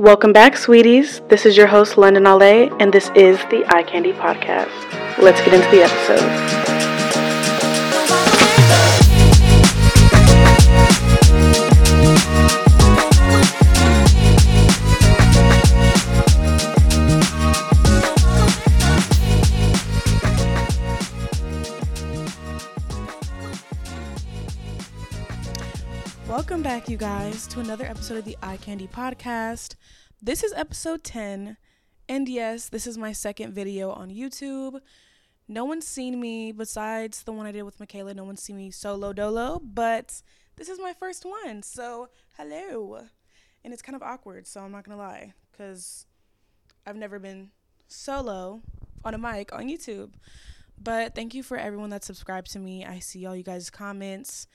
Welcome back, sweeties. This is your host, Londyn Ale, and this is the Eye Candy Podcast. Let's get into the episode. Welcome back, you guys, to another episode of the Eye Candy Podcast. This is episode 10, and yes, this is my second video on YouTube. No one's seen me besides the one I did with Michaela. No one's seen me solo dolo, but this is my first one. So, hello. And it's kind of awkward, so I'm not gonna lie, because I've never been solo on a mic on YouTube. But thank you for everyone that subscribed to me. I see all you guys' comments.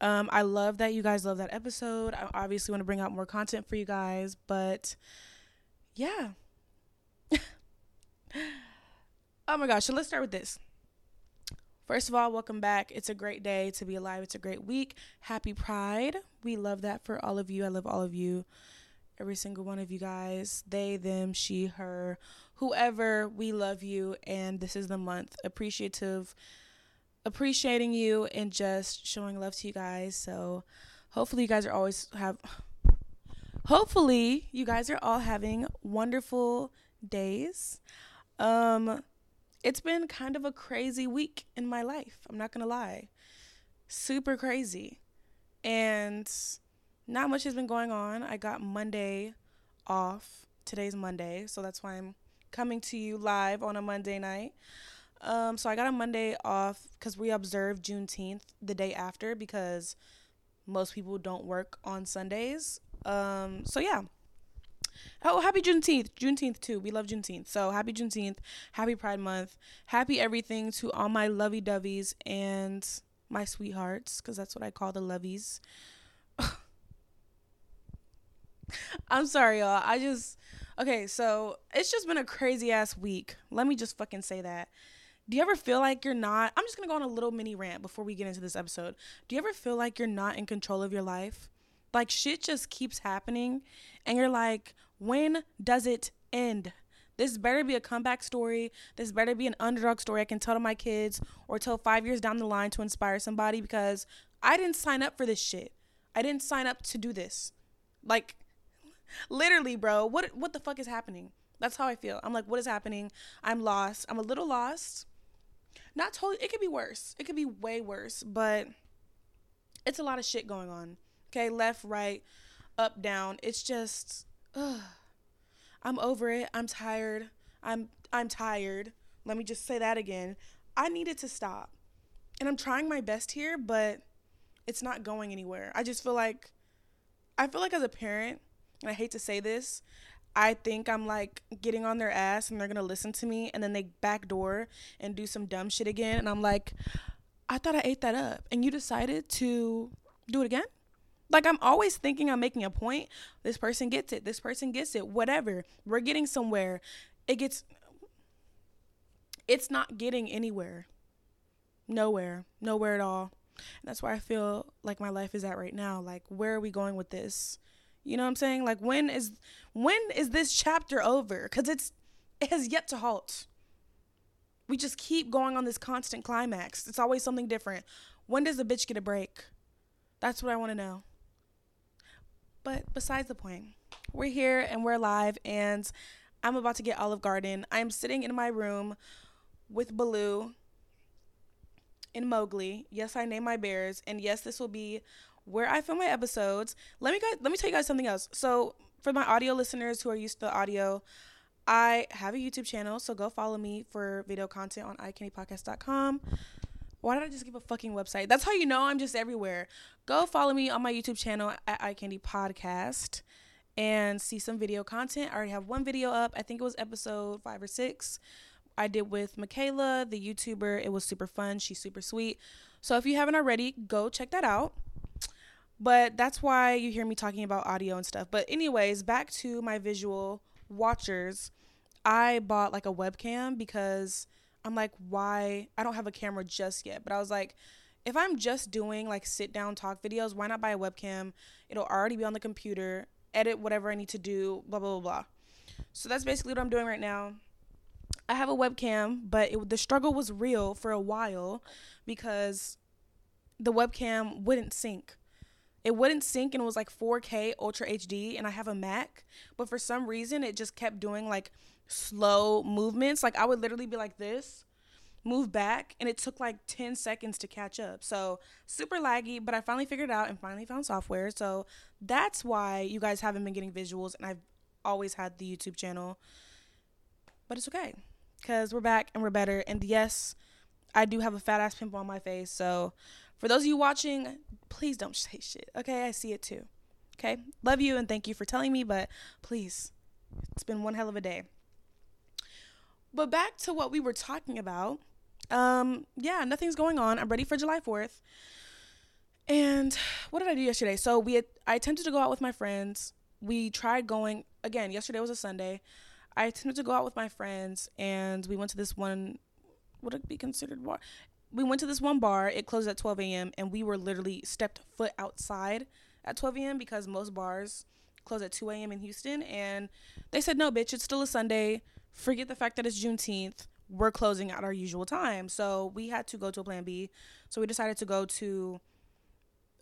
Um, I love that you guys love that episode. I obviously want to bring out more content for you guys, but yeah. oh my gosh, so let's start with this. First of all, welcome back. It's a great day to be alive. It's a great week. Happy Pride. We love that for all of you. I love all of you. Every single one of you guys. They, them, she, her, whoever. We love you. And this is the month. Appreciative appreciating you and just showing love to you guys. So hopefully you guys are always have hopefully you guys are all having wonderful days. Um it's been kind of a crazy week in my life. I'm not going to lie. Super crazy. And not much has been going on. I got Monday off. Today's Monday, so that's why I'm coming to you live on a Monday night. Um, so I got a Monday off because we observed Juneteenth the day after because most people don't work on Sundays. Um, so yeah. Oh, happy Juneteenth. Juneteenth too. We love Juneteenth. So happy Juneteenth. Happy Pride Month. Happy everything to all my lovey doveys and my sweethearts, because that's what I call the loveys. I'm sorry, y'all. I just okay, so it's just been a crazy ass week. Let me just fucking say that do you ever feel like you're not i'm just gonna go on a little mini rant before we get into this episode. Do you ever feel like you're not in control of your life? Like shit just keeps happening and you're like when does it end? This better be a comeback story. This better be an underdog story i can tell to my kids or tell five years down the line to inspire somebody because i didn't sign up for this shit. I didn't sign up to do this. Like literally bro what what the fuck is happening? That's how i feel. I'm like what is happening? I'm lost. I'm a little lost not totally. It could be worse. It could be way worse, but it's a lot of shit going on. Okay, left, right, up, down. It's just, ugh. I'm over it. I'm tired. I'm I'm tired. Let me just say that again. I needed to stop. And I'm trying my best here, but it's not going anywhere. I just feel like I feel like as a parent, and I hate to say this, I think I'm like getting on their ass and they're gonna listen to me and then they backdoor and do some dumb shit again and I'm like, I thought I ate that up and you decided to do it again? Like I'm always thinking I'm making a point. This person gets it. This person gets it. Whatever. We're getting somewhere. It gets it's not getting anywhere. Nowhere. Nowhere at all. And that's where I feel like my life is at right now. Like where are we going with this? You know what I'm saying? Like when is when is this chapter over? Cuz it's it has yet to halt. We just keep going on this constant climax. It's always something different. When does the bitch get a break? That's what I want to know. But besides the point, we're here and we're live and I'm about to get Olive Garden. I'm sitting in my room with Baloo and Mowgli. Yes, I name my bears. And yes, this will be where I film my episodes. Let me guys let me tell you guys something else. So for my audio listeners who are used to audio, I have a YouTube channel, so go follow me for video content on eyecandypodcast.com. Why did I just give a fucking website? That's how you know I'm just everywhere. Go follow me on my YouTube channel at Eye Candy Podcast and see some video content. I already have one video up. I think it was episode five or six. I did with Michaela, the YouTuber. It was super fun. She's super sweet. So if you haven't already, go check that out. But that's why you hear me talking about audio and stuff. But, anyways, back to my visual watchers. I bought like a webcam because I'm like, why? I don't have a camera just yet. But I was like, if I'm just doing like sit down talk videos, why not buy a webcam? It'll already be on the computer edit whatever I need to do, blah, blah, blah, blah. So that's basically what I'm doing right now. I have a webcam, but it, the struggle was real for a while because the webcam wouldn't sync. It wouldn't sync and it was like 4K Ultra HD, and I have a Mac, but for some reason it just kept doing like slow movements. Like I would literally be like this, move back, and it took like 10 seconds to catch up. So super laggy, but I finally figured out and finally found software. So that's why you guys haven't been getting visuals, and I've always had the YouTube channel. But it's okay because we're back and we're better. And yes, I do have a fat ass pimple on my face. So for those of you watching, please don't say shit. Okay, I see it too. Okay, love you and thank you for telling me, but please, it's been one hell of a day. But back to what we were talking about. Um, yeah, nothing's going on. I'm ready for July 4th. And what did I do yesterday? So we had, I attempted to go out with my friends. We tried going again. Yesterday was a Sunday. I attempted to go out with my friends, and we went to this one. Would it be considered bar? We went to this one bar. It closed at 12 a.m. and we were literally stepped foot outside at 12 a.m. because most bars close at 2 a.m. in Houston, and they said no, bitch. It's still a Sunday. Forget the fact that it's Juneteenth. We're closing at our usual time, so we had to go to a Plan B. So we decided to go to.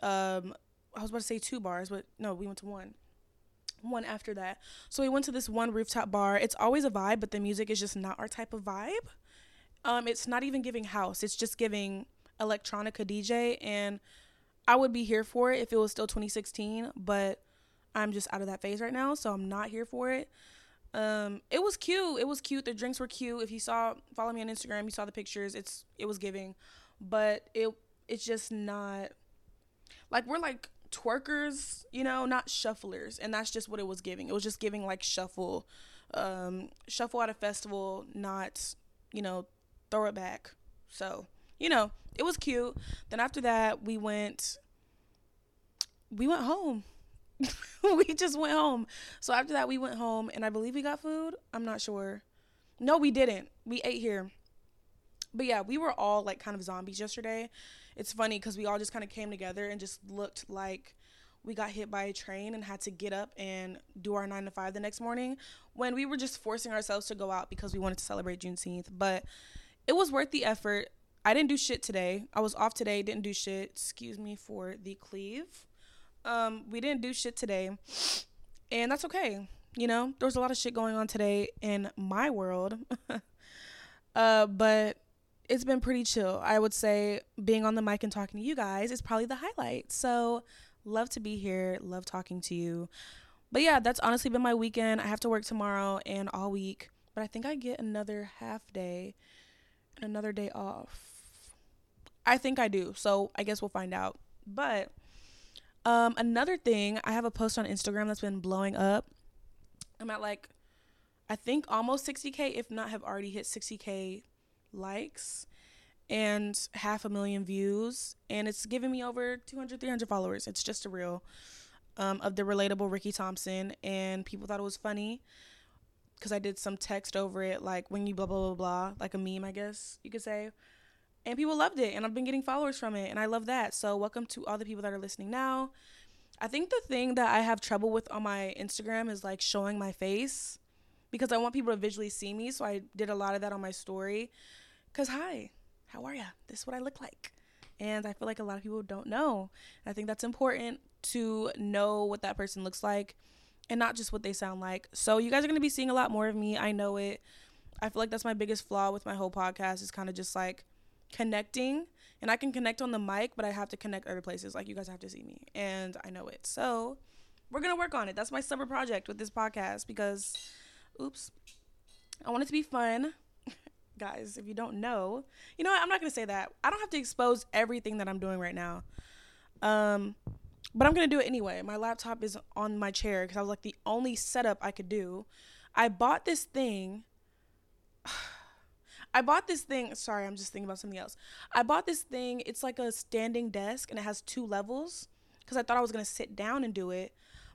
Um, I was about to say two bars, but no, we went to one one after that. So we went to this one rooftop bar. It's always a vibe, but the music is just not our type of vibe. Um, it's not even giving house. It's just giving electronica DJ, and I would be here for it if it was still 2016. But I'm just out of that phase right now, so I'm not here for it. Um, it was cute. It was cute. The drinks were cute. If you saw, follow me on Instagram. You saw the pictures. It's it was giving, but it it's just not like we're like twerkers, you know, not shufflers. And that's just what it was giving. It was just giving like shuffle, um, shuffle at a festival, not, you know, throw it back. So, you know, it was cute. Then after that, we went, we went home. we just went home. So after that, we went home and I believe we got food. I'm not sure. No, we didn't. We ate here. But yeah, we were all like kind of zombies yesterday it's funny because we all just kind of came together and just looked like we got hit by a train and had to get up and do our nine to five the next morning when we were just forcing ourselves to go out because we wanted to celebrate Juneteenth. But it was worth the effort. I didn't do shit today. I was off today, didn't do shit. Excuse me for the cleave. Um, we didn't do shit today. And that's okay. You know, there was a lot of shit going on today in my world. uh, but it's been pretty chill. I would say being on the mic and talking to you guys is probably the highlight. So, love to be here, love talking to you. But yeah, that's honestly been my weekend. I have to work tomorrow and all week, but I think I get another half day another day off. I think I do. So, I guess we'll find out. But um another thing, I have a post on Instagram that's been blowing up. I'm at like I think almost 60k if not have already hit 60k likes and half a million views and it's giving me over 200 300 followers it's just a reel um, of the relatable ricky thompson and people thought it was funny because i did some text over it like when you blah blah blah blah like a meme i guess you could say and people loved it and i've been getting followers from it and i love that so welcome to all the people that are listening now i think the thing that i have trouble with on my instagram is like showing my face because i want people to visually see me so i did a lot of that on my story because, hi, how are you? This is what I look like. And I feel like a lot of people don't know. I think that's important to know what that person looks like and not just what they sound like. So, you guys are going to be seeing a lot more of me. I know it. I feel like that's my biggest flaw with my whole podcast is kind of just like connecting. And I can connect on the mic, but I have to connect other places. Like, you guys have to see me. And I know it. So, we're going to work on it. That's my summer project with this podcast because, oops, I want it to be fun guys, if you don't know, you know what? I'm not gonna say that. I don't have to expose everything that I'm doing right now. Um, but I'm gonna do it anyway. My laptop is on my chair because I was like the only setup I could do. I bought this thing. I bought this thing. Sorry, I'm just thinking about something else. I bought this thing. It's like a standing desk and it has two levels because I thought I was gonna sit down and do it.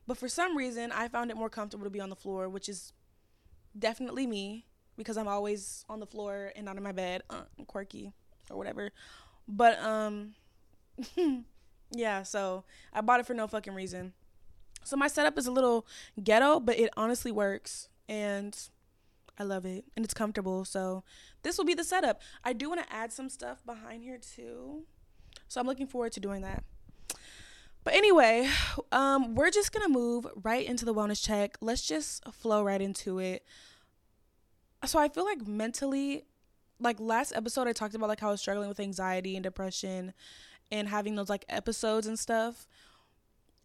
But for some reason, I found it more comfortable to be on the floor, which is definitely me because I'm always on the floor and not in my bed, uh, quirky or whatever. But um, yeah. So I bought it for no fucking reason. So my setup is a little ghetto, but it honestly works and I love it and it's comfortable. So this will be the setup. I do want to add some stuff behind here too. So I'm looking forward to doing that. But anyway, um, we're just gonna move right into the wellness check. Let's just flow right into it. So I feel like mentally, like last episode, I talked about like how I was struggling with anxiety and depression, and having those like episodes and stuff.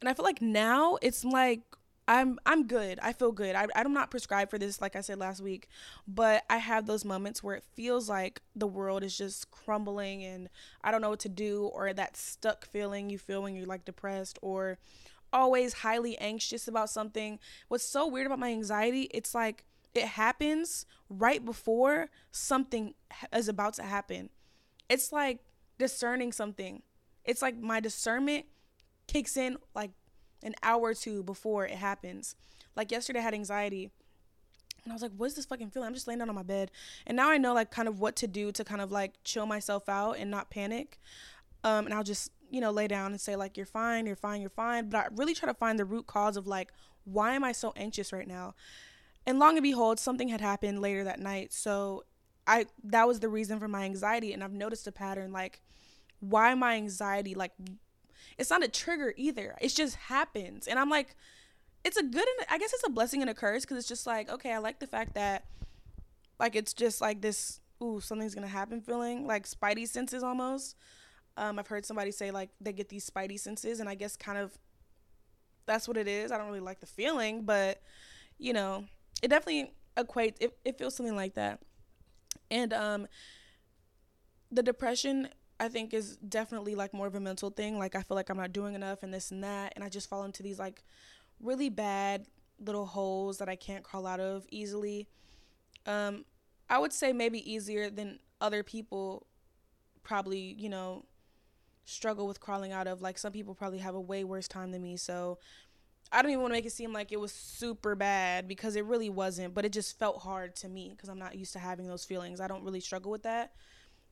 And I feel like now it's like I'm I'm good. I feel good. I I'm not prescribed for this like I said last week, but I have those moments where it feels like the world is just crumbling and I don't know what to do or that stuck feeling you feel when you're like depressed or always highly anxious about something. What's so weird about my anxiety, it's like it happens right before something is about to happen. It's like discerning something. It's like my discernment kicks in like an hour or two before it happens. Like yesterday, I had anxiety. And I was like, what's this fucking feeling? I'm just laying down on my bed. And now I know, like, kind of what to do to kind of like chill myself out and not panic. Um, and I'll just, you know, lay down and say, like, you're fine, you're fine, you're fine. But I really try to find the root cause of, like, why am I so anxious right now? And long and behold, something had happened later that night. So I, that was the reason for my anxiety. And I've noticed a pattern, like, why my anxiety, like, it's not a trigger either. It just happens. And I'm like, it's a good and I guess it's a blessing and a curse because it's just like, okay, I like the fact that like it's just like this, ooh, something's gonna happen feeling, like spidey senses almost. Um, I've heard somebody say like they get these spidey senses, and I guess kind of that's what it is. I don't really like the feeling, but you know, it definitely equates. It, it feels something like that. And um, the depression I think is definitely like more of a mental thing. Like I feel like I'm not doing enough and this and that, and I just fall into these like really bad little holes that I can't crawl out of easily. Um, I would say maybe easier than other people probably, you know, struggle with crawling out of. Like some people probably have a way worse time than me. So I don't even want to make it seem like it was super bad because it really wasn't, but it just felt hard to me because I'm not used to having those feelings. I don't really struggle with that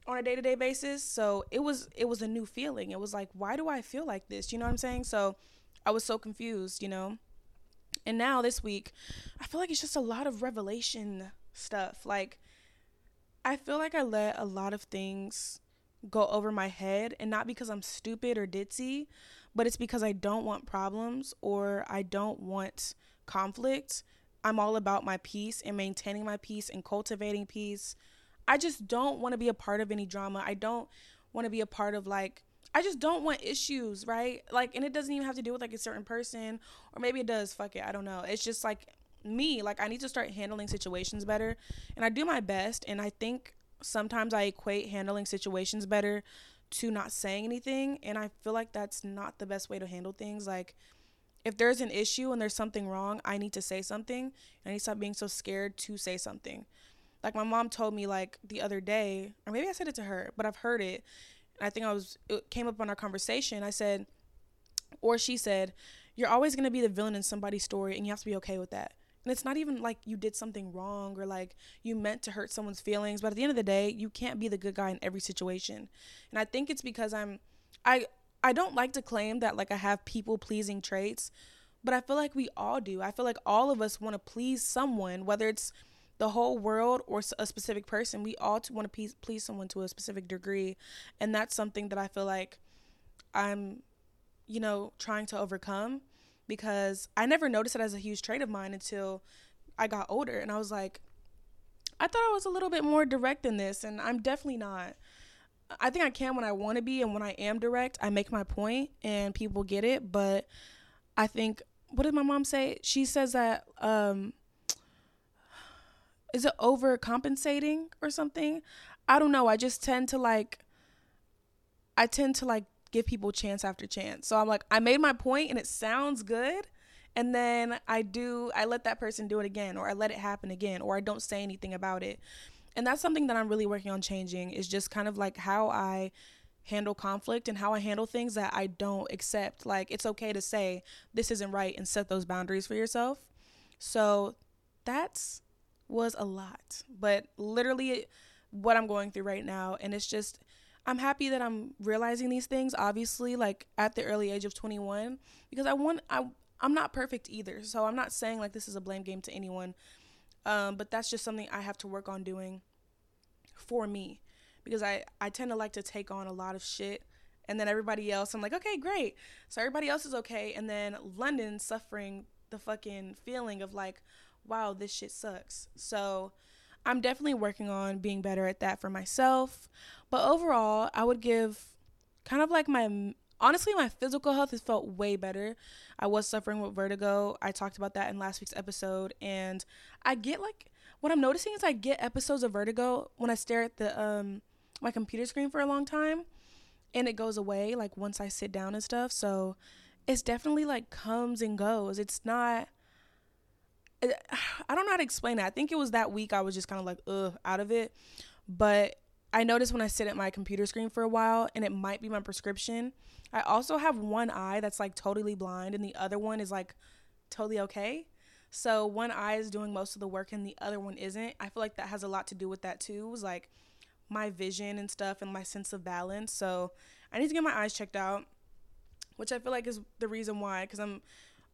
on a day-to-day basis. So it was it was a new feeling. It was like why do i feel like this? You know what i'm saying? So i was so confused you know? And now this week i feel like it's just a lot of revelation stuff. Like i feel like i let a lot of things go over my head and not because i'm stupid or ditzy but it's because i don't want problems or i don't want conflict. I'm all about my peace and maintaining my peace and cultivating peace I just don't want to be a part of any drama. I don't want to be a part of like I just don't want issues, right? Like and it doesn't even have to do with like a certain person or maybe it does, fuck it, I don't know. It's just like me, like I need to start handling situations better and I do my best and I think sometimes I equate handling situations better to not saying anything and I feel like that's not the best way to handle things like if there's an issue and there's something wrong, I need to say something. I need to stop being so scared to say something. Like my mom told me like the other day, or maybe I said it to her, but I've heard it. And I think I was it came up on our conversation. I said, or she said, "You're always gonna be the villain in somebody's story, and you have to be okay with that." And it's not even like you did something wrong or like you meant to hurt someone's feelings, but at the end of the day, you can't be the good guy in every situation. And I think it's because I'm I I don't like to claim that like I have people pleasing traits, but I feel like we all do. I feel like all of us want to please someone, whether it's the whole world or a specific person. We all want to please, please someone to a specific degree. And that's something that I feel like I'm, you know, trying to overcome because I never noticed it as a huge trait of mine until I got older. And I was like, I thought I was a little bit more direct in this, and I'm definitely not. I think I can when I want to be, and when I am direct, I make my point and people get it. But I think, what did my mom say? She says that um, is it overcompensating or something? I don't know. I just tend to like I tend to like give people chance after chance. So I'm like I made my point and it sounds good and then I do I let that person do it again or I let it happen again or I don't say anything about it. And that's something that I'm really working on changing is just kind of like how I handle conflict and how I handle things that I don't accept. Like it's okay to say this isn't right and set those boundaries for yourself. So that's was a lot, but literally what I'm going through right now. And it's just, I'm happy that I'm realizing these things, obviously, like at the early age of 21, because I want, I, I'm not perfect either. So I'm not saying like this is a blame game to anyone. Um, but that's just something I have to work on doing for me because I, I tend to like to take on a lot of shit and then everybody else I'm like, okay, great. So everybody else is okay. And then Londyn suffering the fucking feeling of like, wow, this shit sucks. So I'm definitely working on being better at that for myself. But overall, I would give kind of like my honestly my physical health has felt way better. I was suffering with vertigo. I talked about that in last week's episode and I get like what I'm noticing is I get episodes of vertigo when I stare at the um my computer screen for a long time and it goes away like once I sit down and stuff. So it's definitely like comes and goes. It's not I don't know how to explain it. I think it was that week I was just kind of like, ugh, out of it. But I noticed when I sit at my computer screen for a while, and it might be my prescription. I also have one eye that's like totally blind, and the other one is like totally okay. So one eye is doing most of the work, and the other one isn't. I feel like that has a lot to do with that too. Was like my vision and stuff, and my sense of balance. So I need to get my eyes checked out, which I feel like is the reason why, because I'm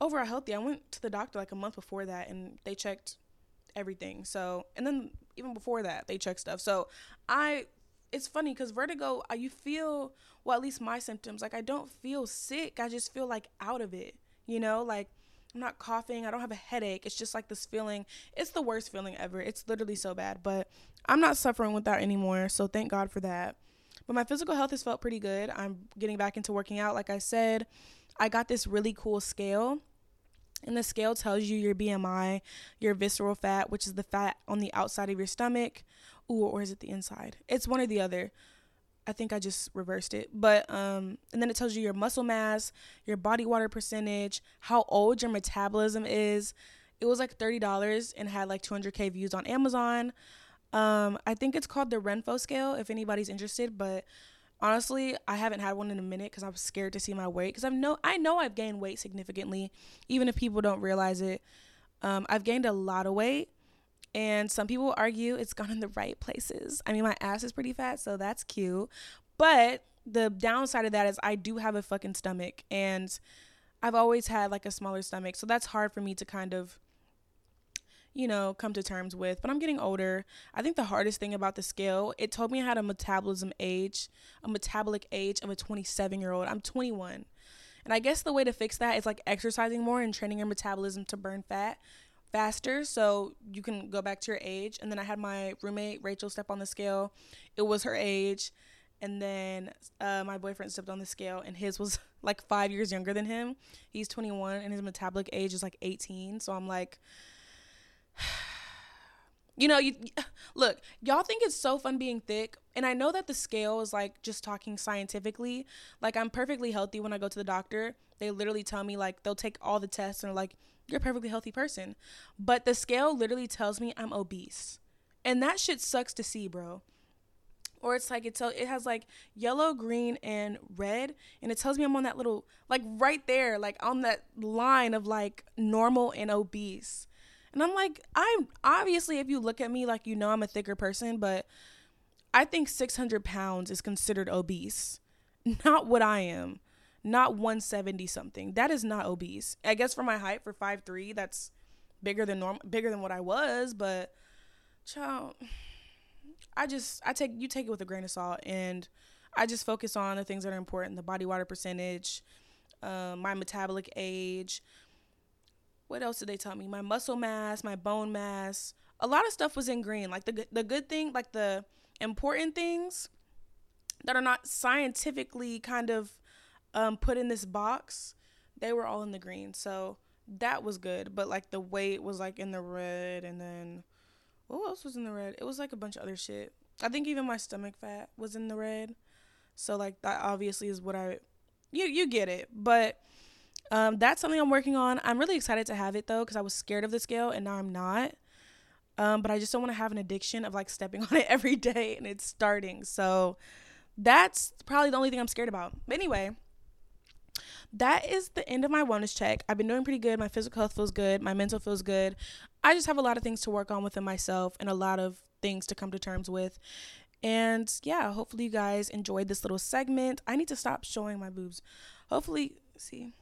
overall healthy. I went to the doctor like a month before that and they checked everything. So, and then even before that, they checked stuff. So, I it's funny cuz vertigo, uh, you feel well at least my symptoms like I don't feel sick. I just feel like out of it. You know, like I'm not coughing. I don't have a headache. It's just like this feeling. It's the worst feeling ever. It's literally so bad, but I'm not suffering with that anymore. So thank God for that. But my physical health has felt pretty good. I'm getting back into working out like I said. I got this really cool scale and the scale tells you your BMI, your visceral fat, which is the fat on the outside of your stomach. Ooh, or is it the inside? It's one or the other. I think I just reversed it. But um and then it tells you your muscle mass, your body water percentage, how old your metabolism is. It was like $30 and had like 200k views on Amazon. Um I think it's called the Renpho scale if anybody's interested, but honestly i haven't had one in a minute because i'm scared to see my weight because i know i know i've gained weight significantly even if people don't realize it. Um, i've gained a lot of weight and some people argue it's gone in the right places. I mean my ass is pretty fat so that's cute but the downside of that is i do have a fucking stomach and i've always had like a smaller stomach so that's hard for me to kind of you know, come to terms with. But I'm getting older. I think the hardest thing about the scale, it told me I had a metabolism age, a metabolic age of a 27 year old. I'm 21. And I guess the way to fix that is like exercising more and training your metabolism to burn fat faster so you can go back to your age. And then I had my roommate Rachel step on the scale. It was her age. And then uh, my boyfriend stepped on the scale, and his was like five years younger than him. He's 21, and his metabolic age is like 18. So I'm like, you know, you look, y'all think it's so fun being thick, and I know that the scale is like just talking scientifically. Like I'm perfectly healthy when I go to the doctor. They literally tell me like they'll take all the tests and like you're a perfectly healthy person. But the scale literally tells me I'm obese. And that shit sucks to see, bro. Or it's like it tell it has like yellow, green, and red, and it tells me I'm on that little like right there, like on that line of like normal and obese. And I'm like, I'm obviously, if you look at me, like, you know, I'm a thicker person, but I think 600 pounds is considered obese. Not what I am. Not 170 something. That is not obese. I guess for my height, for 5'3, that's bigger than normal, bigger than what I was, but child, I just, I take, you take it with a grain of salt and I just focus on the things that are important the body water percentage, uh, my metabolic age, what else did they tell me? My muscle mass, my bone mass. A lot of stuff was in green. Like the the good thing, like the important things that are not scientifically kind of um, put in this box, they were all in the green. So that was good. But like the weight was like in the red, and then what else was in the red? It was like a bunch of other shit. I think even my stomach fat was in the red. So like that obviously is what I you you get it. But um, that's something I'm working on. I'm really excited to have it though, because I was scared of the scale and now I'm not. Um, but I just don't want to have an addiction of like stepping on it every day and it's starting. So that's probably the only thing I'm scared about. But anyway, that is the end of my wellness check. I've been doing pretty good. My physical health feels good. My mental feels good. I just have a lot of things to work on within myself and a lot of things to come to terms with. And yeah, hopefully you guys enjoyed this little segment. I need to stop showing my boobs. Hopefully, see.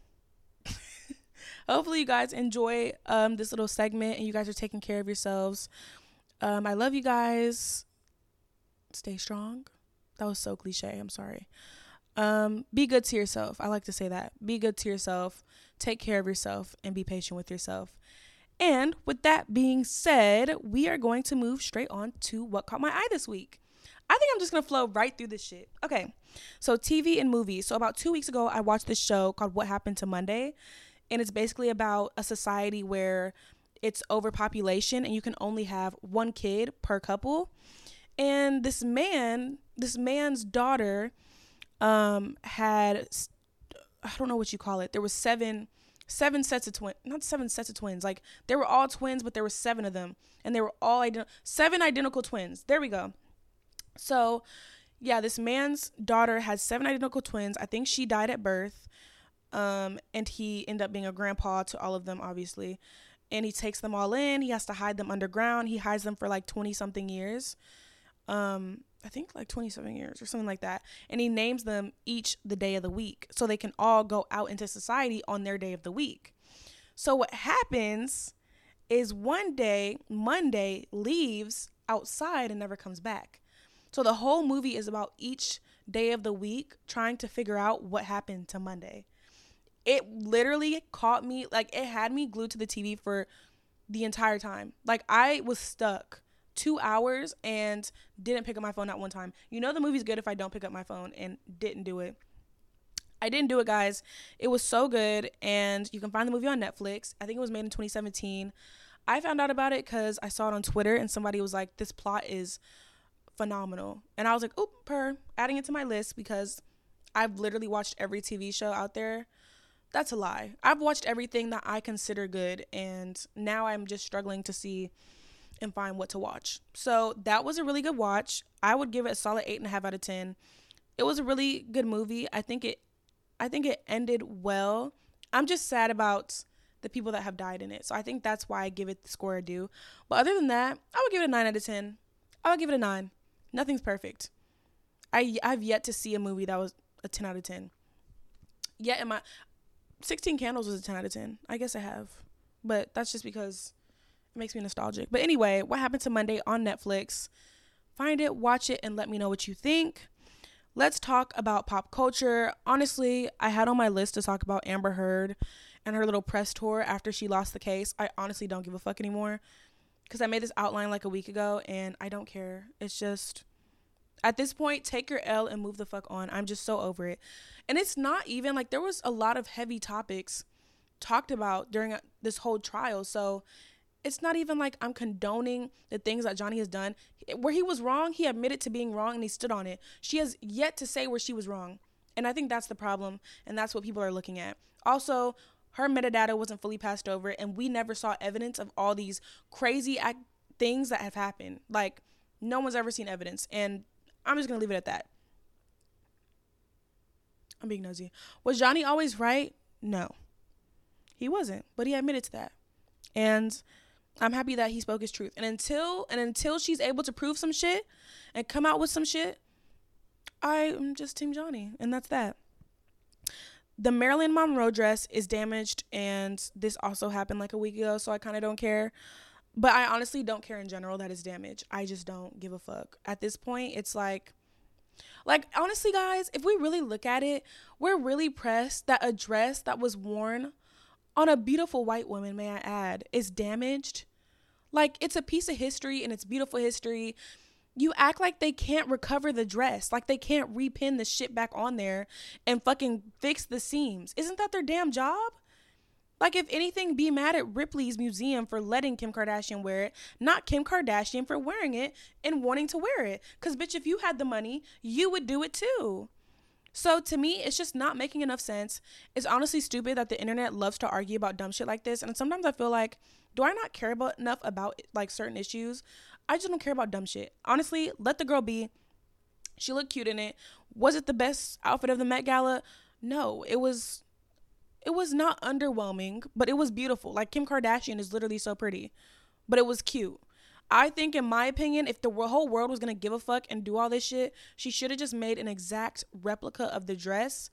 Hopefully you guys enjoy um this little segment and you guys are taking care of yourselves. Um, I love you guys. Stay strong. That was so cliche. I'm sorry. Um, be good to yourself. I like to say that. Be good to yourself. Take care of yourself and be patient with yourself. And with that being said, we are going to move straight on to what caught my eye this week. I think I'm just gonna flow right through this shit. Okay, so TV and movies. So about two weeks ago, I watched this show called What Happened to Monday, and it's basically about a society where it's overpopulation and you can only have one kid per couple. And this man, this man's daughter, um, had I don't know what you call it. There was seven seven sets of twins, not seven sets of twins. Like they were all twins, but there were seven of them, and they were all ident- seven identical twins. There we go. So, yeah, this man's daughter has seven identical twins. I think she died at birth. Um, and he ended up being a grandpa to all of them, obviously. And he takes them all in. He has to hide them underground. He hides them for like 20 something years. Um, I think like 27 years or something like that. And he names them each the day of the week so they can all go out into society on their day of the week. So what happens is one day, Monday leaves outside and never comes back. So the whole movie is about each day of the week trying to figure out what happened to Monday. It literally caught me, like, it had me glued to the TV for the entire time. Like, I was stuck two hours and didn't pick up my phone at one time. You know, the movie's good if I don't pick up my phone and didn't do it. I didn't do it, guys. It was so good, and you can find the movie on Netflix. I think it was made in 2017. I found out about it because I saw it on Twitter, and somebody was like, "This plot is phenomenal. And I was like, oop, per, adding it to my list because I've literally watched every TV show out there. That's a lie. I've watched everything that I consider good, and now I'm just struggling to see and find what to watch. So that was a really good watch. I would give it a solid eight and a half out of ten. It was a really good movie. I think it I think it ended well. I'm just sad about the people that have died in it. So I think that's why I give it the score I do. But other than that, I would give it a nine out of ten. I would give it a nine. Nothing's perfect. I I've yet to see a movie that was a 10 out of 10. Yet in my 16 Candles was a 10 out of 10. I guess I have. But that's just because it makes me nostalgic. But anyway, what happened to Monday on Netflix? Find it, watch it and let me know what you think. Let's talk about pop culture. Honestly, I had on my list to talk about Amber Heard and her little press tour after she lost the case. I honestly don't give a fuck anymore because I made this outline like a week ago and I don't care. It's just at this point, take your L and move the fuck on. I'm just so over it. And it's not even like there was a lot of heavy topics talked about during uh, this whole trial. So it's not even like I'm condoning the things that Johnny has done. Where he was wrong, he admitted to being wrong and he stood on it. She has yet to say where she was wrong. And I think that's the problem. And that's what people are looking at. Also, her metadata wasn't fully passed over and we never saw evidence of all these crazy things that have happened like no one's ever seen evidence and i'm just gonna leave it at that. I'm being nosy. Was johnny always right? No. He wasn't but he admitted to that. And i'm happy that he spoke his truth. And until and until she's able to prove some shit and come out with some shit i'm just team johnny and that's that. The Marilyn Monroe dress is damaged, and this also happened like a week ago, so I kind of don't care. But I honestly don't care in general that it's damaged. I just don't give a fuck. At this point, it's like, like honestly, guys, if we really look at it, we're really pressed that a dress that was worn on a beautiful white woman, may I add, is damaged. Like it's a piece of history and it's beautiful history you act like they can't recover the dress, like they can't repin the shit back on there and fucking fix the seams. Isn't that their damn job? Like, if anything, be mad at Ripley's museum for letting Kim Kardashian wear it, not Kim Kardashian for wearing it and wanting to wear it. Because, bitch, if you had the money, you would do it too. So, to me, it's just not making enough sense. It's honestly stupid that the internet loves to argue about dumb shit like this. And sometimes I feel like, do I not care about enough about like certain issues? I just don't care about dumb shit. Honestly, let the girl be. She looked cute in it. Was it the best outfit of the Met Gala? No, it was it was not underwhelming, but it was beautiful. Like Kim Kardashian is literally so pretty, but it was cute. I think, in my opinion, if the whole world was gonna give a fuck and do all this shit, she should have just made an exact replica of the dress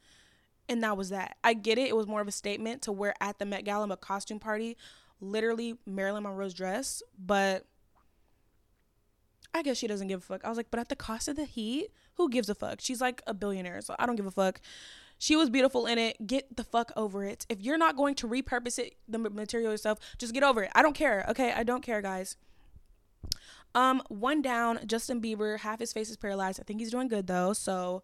And that was that. I get it. It was more of a statement to wear at the Met Gala, a costume party, literally Marilyn Monroe's dress. But I guess she doesn't give a fuck. I was like, but at the cost of the heat, who gives a fuck? She's like a billionaire, so I don't give a fuck. She was beautiful in it. Get the fuck over it. If you're not going to repurpose it, the material yourself, just get over it. I don't care. Okay, I don't care, guys. Um, one down. Justin Bieber, half his face is paralyzed. I think he's doing good though. So,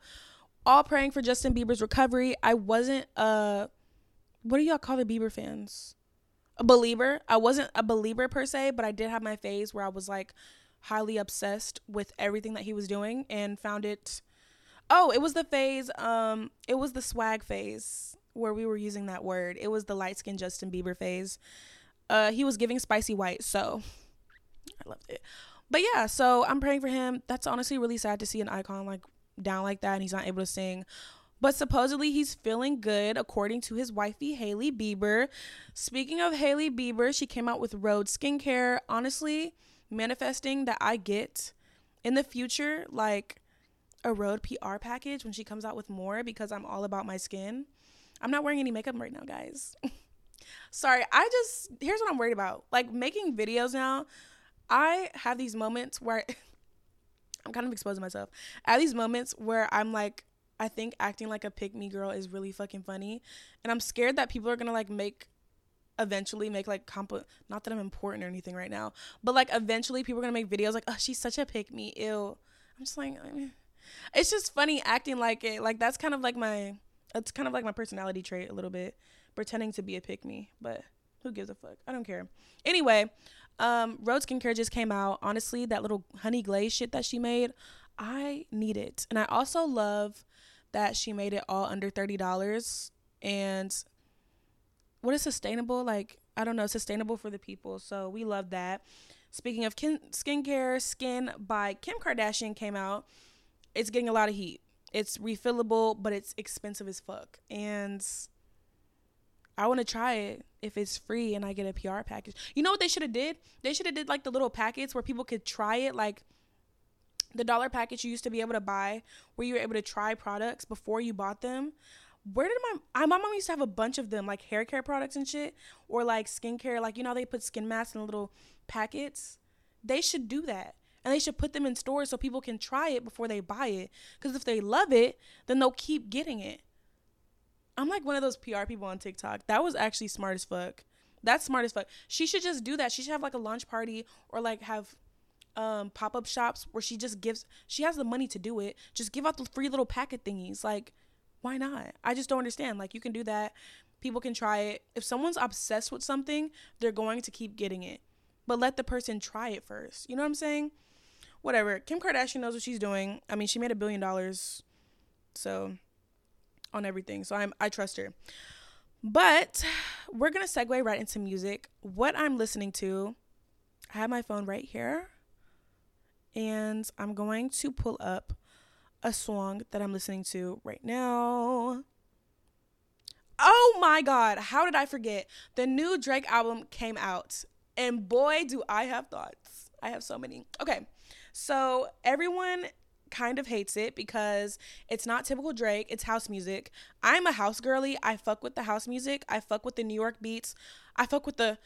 all praying for Justin Bieber's recovery. I wasn't uh, what do y'all call the Bieber fans? A believer. I wasn't a believer per se, but I did have my phase where I was like highly obsessed with everything that he was doing and found it Oh, it was the phase um it was the swag phase where we were using that word. It was the light skinned Justin Bieber phase. Uh he was giving spicy white, so I loved it. But yeah, so I'm praying for him. That's honestly really sad to see an icon like down like that and he's not able to sing. But supposedly he's feeling good, according to his wifey, Hailey Bieber. Speaking of Hailey Bieber, she came out with Rhode Skincare. Honestly, manifesting that I get in the future, like a Rhode PR package when she comes out with more because I'm all about my skin. I'm not wearing any makeup right now, guys. Sorry, I just, here's what I'm worried about. Like making videos now, I have these moments where I'm kind of exposing myself. I have these moments where I'm like, I think acting like a pick me girl is really fucking funny. And I'm scared that people are gonna like make eventually make like comp not that I'm important or anything right now, but like eventually people are gonna make videos like, oh, she's such a pick me, ew. I'm just like, it's just funny acting like it. Like that's kind of like my, it's kind of like my personality trait a little bit, pretending to be a pick me, but who gives a fuck? I don't care. Anyway, um, Rhode Skincare just came out. Honestly, that little honey glaze shit that she made, I need it, and I also love that she made it all under thirty dollars and what is sustainable? Like, I don't know, sustainable for the people. So we love that. Speaking of kin- skincare, Skin by Kim Kardashian came out. It's getting a lot of heat. It's refillable, but it's expensive as fuck. And I want to try it if it's free and I get a PR package. You know what they should have did? They should have did like the little packets where people could try it like the dollar package you used to be able to buy where you were able to try products before you bought them where did my my mom used to have a bunch of them like hair care products and shit or like skincare like you know they put skin masks in little packets they should do that and they should put them in stores so people can try it before they buy it because if they love it then they'll keep getting it i'm like one of those pr people on tiktok that was actually smart as fuck that's smart as fuck she should just do that she should have like a launch party or like have um pop-up shops where she just gives she has the money to do it just give out the free little packet thingies like why not? I just don't understand. Like you can do that. People can try it. If someone's obsessed with something, they're going to keep getting it. But let the person try it first. You know what I'm saying? Whatever. Kim Kardashian knows what she's doing. I mean, she made a billion dollars. So on everything. So I'm I trust her. But we're to segue right into music. What I'm listening to, I have my phone right here. And I'm going to pull up a song that I'm listening to right now. Oh my god, how did I forget? The new Drake album came out, and boy, do I have thoughts. I have so many. Okay, so everyone kind of hates it because it's not typical Drake, it's house music. I'm a house girly. I fuck with the house music, I fuck with the New York beats, I fuck with the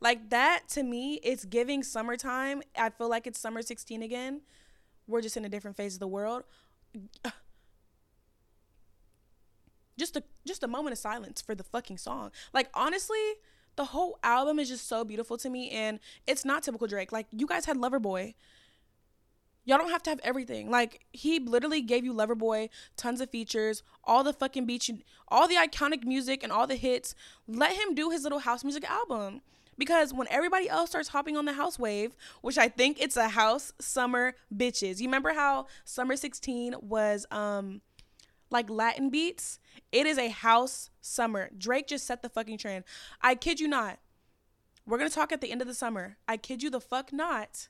like that to me, it's giving summertime. I feel like it's summer 16 again. We're just in a different phase of the world. Just a just a moment of silence for the fucking song. Like honestly, the whole album is just so beautiful to me and it's not typical Drake. Like you guys had Loverboy. Y'all don't have to have everything. Like he literally gave you Loverboy, tons of features, all the fucking beats, all the iconic music and all the hits. Let him do his little house music album. Because when everybody else starts hopping on the house wave, which I think it's a house summer bitches. You remember how summer 16 was um like Latin beats? It is a house summer. Drake just set the fucking trend. I kid you not. We're gonna talk at the end of the summer. I kid you the fuck not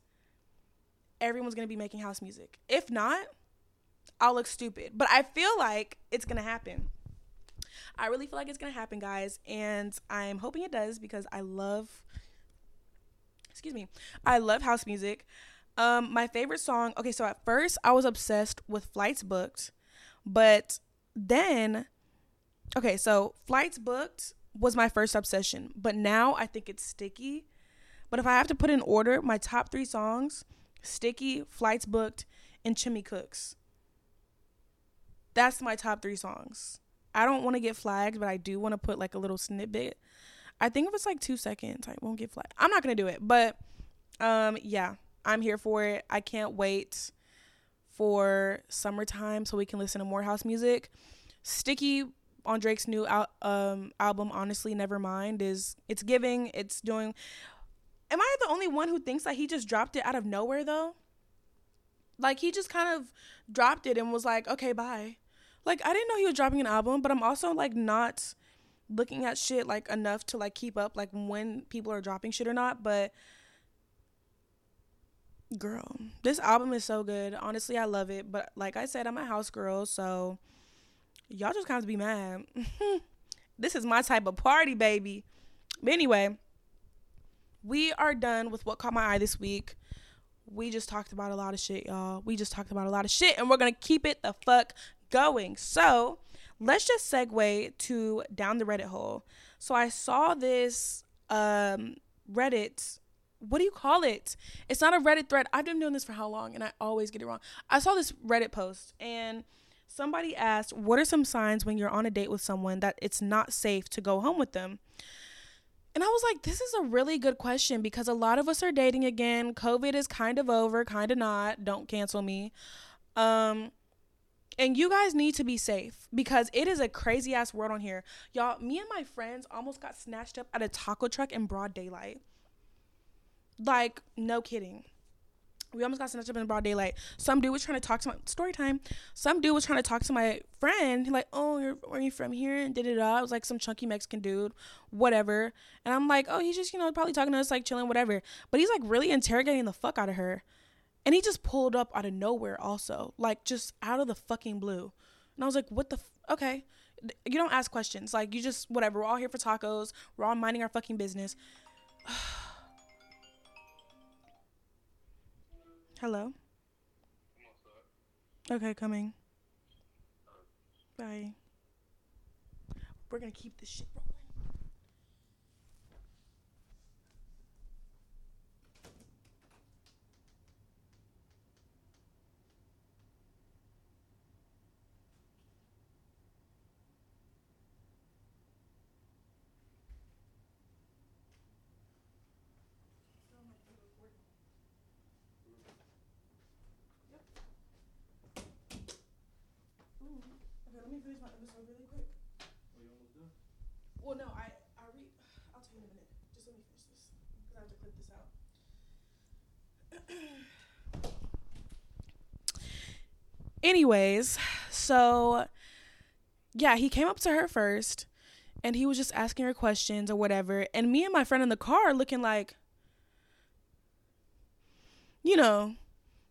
everyone's gonna be making house music. If not, I'll look stupid. But I feel like it's gonna happen. I really feel like it's gonna happen, guys, and I'm hoping it does because I love excuse me, I love house music. Um, my favorite song. Okay, so at first I was obsessed with Flights Booked, but then, okay, so Flights Booked was my first obsession, but now I think it's Sticky. But if I have to put in order, my top three songs: Sticky, Flights Booked, and Jimmy Cooks. That's my top three songs. I don't want to get flagged, but I do want to put like a little snippet. I think if it's like two seconds, I won't get flagged. I'm not gonna do it, but um, yeah, I'm here for it. I can't wait for summertime so we can listen to more house music. Sticky on Drake's new al- um, album, honestly, never mind. Is it's giving? It's doing. Am I the only one who thinks that he just dropped it out of nowhere though? Like he just kind of dropped it and was like, "Okay, bye." Like I didn't know he was dropping an album, but I'm also like not looking at shit like enough to like keep up like when people are dropping shit or not, but girl, this album is so good. Honestly, I love it, but like I said, I'm a house girl, so y'all just kind of be mad. this is my type of party, baby. But anyway, we are done with what caught my eye this week. We just talked about a lot of shit, y'all. We just talked about a lot of shit, and we're gonna keep it the fuck going. So let's just segue to down the Reddit hole. So I saw this um, Reddit. What do you call it? It's not a Reddit thread. I've been doing this for how long, and I always get it wrong. I saw this Reddit post, and somebody asked, "What are some signs when you're on a date with someone that it's not safe to go home with them?" And I was like, this is a really good question because a lot of us are dating again. COVID is kind of over, kind of not. Don't cancel me. Um, and you guys need to be safe because it is a crazy ass world on here. Y'all, me and my friends almost got snatched up at a taco truck in broad daylight. Like, no kidding. We almost got snatched up in broad daylight. Some dude was trying to talk to my story time. Some dude was trying to talk to my friend. He like, oh, you're where are you from here? And did it all. It was like some chunky Mexican dude, whatever. And I'm like, oh, he's just you know probably talking to us like chilling, whatever. But he's like really interrogating the fuck out of her. And he just pulled up out of nowhere, also like just out of the fucking blue. And I was like, what the? F- okay, you don't ask questions. Like you just whatever. We're all here for tacos. We're all minding our fucking business. Hello. Okay, coming. Bye. We're gonna keep this shit rolling. Me finish my episode really quick. Well, no, I I re I'll tell you in a minute. Just let me finish this because I have to clip this out. Anyways, so yeah, he came up to her first, and he was just asking her questions or whatever. And me and my friend in the car looking like, you know,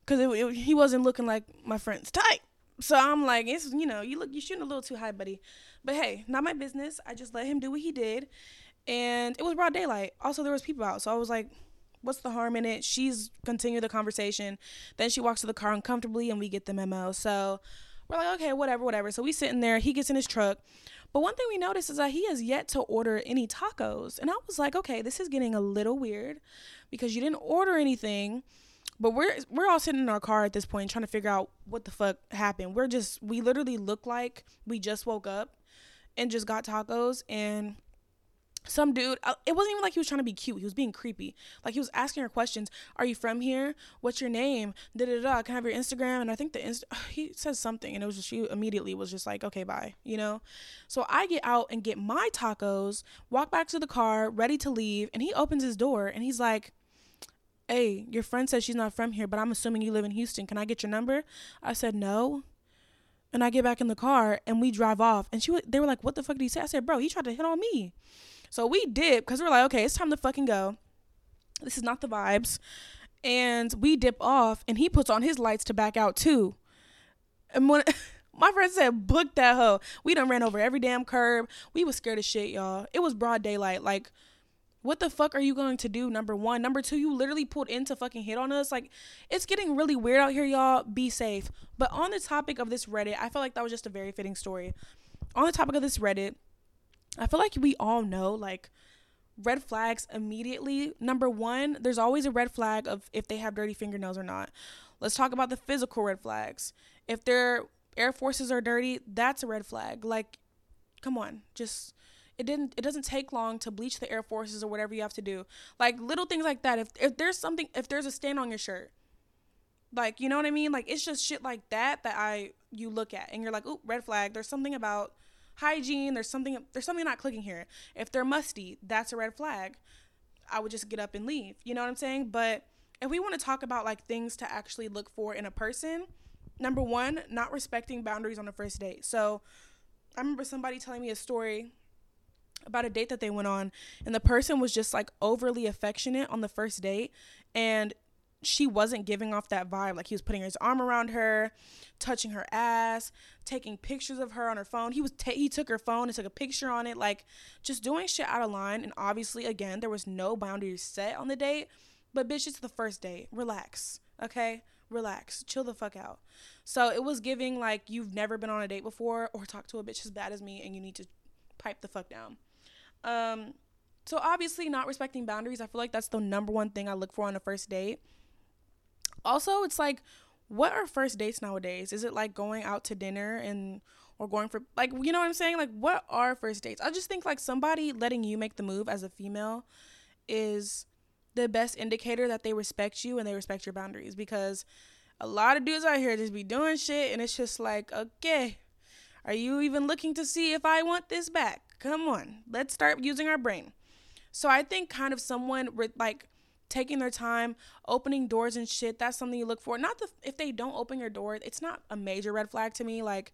because he wasn't looking like my friend's type. So I'm like, it's you know, you look you're shooting a little too high, buddy. But hey, not my business. I just let him do what he did, and it was broad daylight. Also, there was people out, so I was like, what's the harm in it? She's continued the conversation. Then she walks to the car uncomfortably, and we get the memo. So we're like, okay, whatever, whatever. So we sitting there. He gets in his truck. But one thing we noticed is that he has yet to order any tacos, and I was like, okay, this is getting a little weird because you didn't order anything but we're we're all sitting in our car at this point trying to figure out what the fuck happened. We're just we literally look like we just woke up and just got tacos and some dude uh, it wasn't even like he was trying to be cute. He was being creepy. Like he was asking her questions. Are you from here? What's your name? Da da da. Can i have your instagram? And i think the inst- he says something and it was just she immediately was just like okay bye you know? So i get out and get my tacos walk back to the car ready to leave and he opens his door and he's like hey, your friend says she's not from here, but I'm assuming you live in Houston. Can I get your number? I said, no. And I get back in the car and we drive off. And she, they were like, what the fuck did he say? I said, bro, he tried to hit on me. So we dip because we are like, okay, it's time to fucking go. This is not the vibes. And we dip off and he puts on his lights to back out too. And when my friend said, book that hoe. We done ran over every damn curb. We was scared as shit, y'all. It was broad daylight. Like, what the fuck are you going to do? Number one. Number two, you literally pulled in to fucking hit on us. Like, it's getting really weird out here, y'all. Be safe. But on the topic of this Reddit, I felt like that was just a very fitting story. On the topic of this Reddit, I feel like we all know, like, red flags immediately. Number one, there's always a red flag of if they have dirty fingernails or not. Let's talk about the physical red flags. If their Air Forces are dirty, that's a red flag. Like, come on, just it didn't it doesn't take long to bleach the air forces or whatever you have to do. Like little things like that. If if there's something if there's a stain on your shirt like you know what i mean? Like it's just shit like that that i you look at and you're like oh red flag. There's something about hygiene. There's something there's something not clicking here. If they're musty that's a red flag. I would just get up and leave. You know what i'm saying? But if we want to talk about like things to actually look for in a person number one not respecting boundaries on the first date. So i remember somebody telling me a story about a date that they went on and the person was just like overly affectionate on the first date and she wasn't giving off that vibe. Like he was putting his arm around her touching her ass taking pictures of her on her phone. He was ta- he took her phone and took a picture on it like just doing shit out of line. And obviously again there was no boundaries set on the date. But bitch it's the first date. Relax okay? Relax. Chill the fuck out. So it was giving like you've never been on a date before or talked to a bitch as bad as me and you need to pipe the fuck down um, so obviously not respecting boundaries. I feel like that's the number one thing I look for on a first date. Also, it's like, what are first dates nowadays? Is it like going out to dinner and or going for like you know what I'm saying? Like what are first dates? I just think like somebody letting you make the move as a female is the best indicator that they respect you and they respect your boundaries because a lot of dudes out here just be doing shit and it's just like, okay, are you even looking to see if I want this back? Come on, let's start using our brain. So I think kind of someone like taking their time, opening doors and shit, that's something you look for. Not the if they don't open your door, it's not a major red flag to me. Like,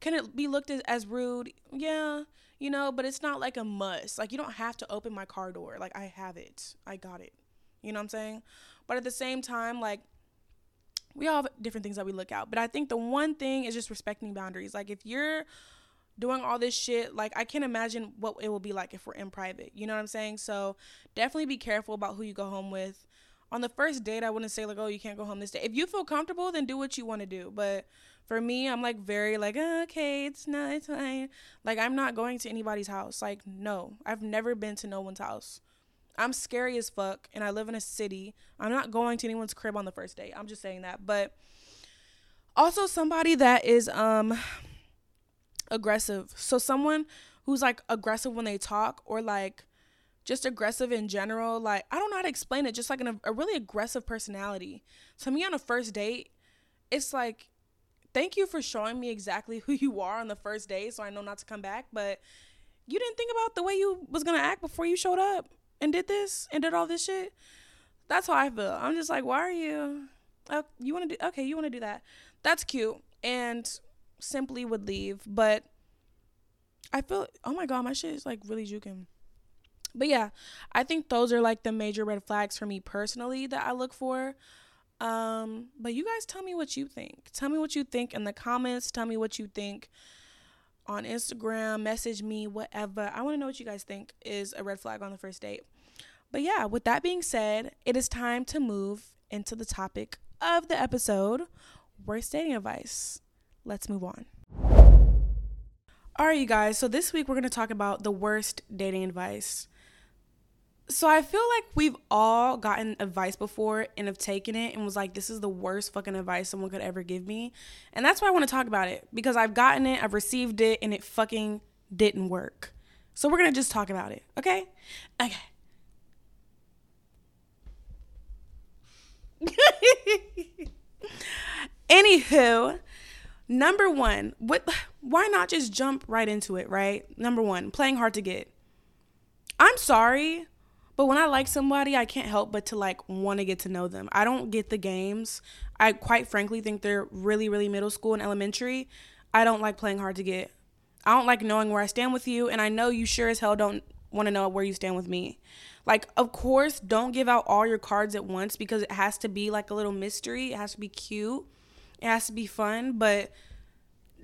can it be looked as, as rude? Yeah, you know, but it's not like a must. Like you don't have to open my car door. Like I have it. I got it. You know what I'm saying? But at the same time, like we all have different things that we look out. But I think the one thing is just respecting boundaries. Like if you're doing all this shit like i can't imagine what it will be like if we're in private you know what i'm saying? So definitely be careful about who you go home with. On the first date i wouldn't say like oh you can't go home this day. If you feel comfortable then do what you want to do but for me i'm like very like oh, okay it's not it's fine. Like i'm not going to anybody's house like no. I've never been to no one's house i'm scary as fuck and i live in a city i'm not going to anyone's crib on the first date i'm just saying that but also somebody that is um aggressive. So someone who's like aggressive when they talk or like just aggressive in general, like I don't know how to explain it, just like an, a really aggressive personality. To me on a first date, it's like thank you for showing me exactly who you are on the first day so I know not to come back, but you didn't think about the way you was going to act before you showed up and did this and did all this shit. That's how I feel. I'm just like, why are you uh, you want to do okay, you want to do that. That's cute. And simply would leave. But I feel oh my god, my shit is like really juking. But yeah, I think those are like the major red flags for me personally that I look for. Um, but you guys tell me what you think. Tell me what you think in the comments. Tell me what you think on Instagram, message me, whatever. I want to know what you guys think is a red flag on the first date. But yeah, with that being said, it is time to move into the topic of the episode worst dating advice let's move on. All right, you guys. So this week we're going to talk about the worst dating advice. So I feel like we've all gotten advice before and have taken it and was like, this is the worst fucking advice someone could ever give me. And that's why I want to talk about it because I've gotten it, I've received it, and it fucking didn't work. So we're going to just talk about it, okay? Okay. Anywho, Number one, what why not just jump right into it, right? Number one, playing hard to get. I'm sorry, but when I like somebody, I can't help but to like want to get to know them. I don't get the games. I quite frankly think they're really, really middle school and elementary. I don't like playing hard to get. I don't like knowing where I stand with you, and I know you sure as hell don't want to know where you stand with me. Like, of course, don't give out all your cards at once because it has to be like a little mystery. It has to be cute. It has to be fun, but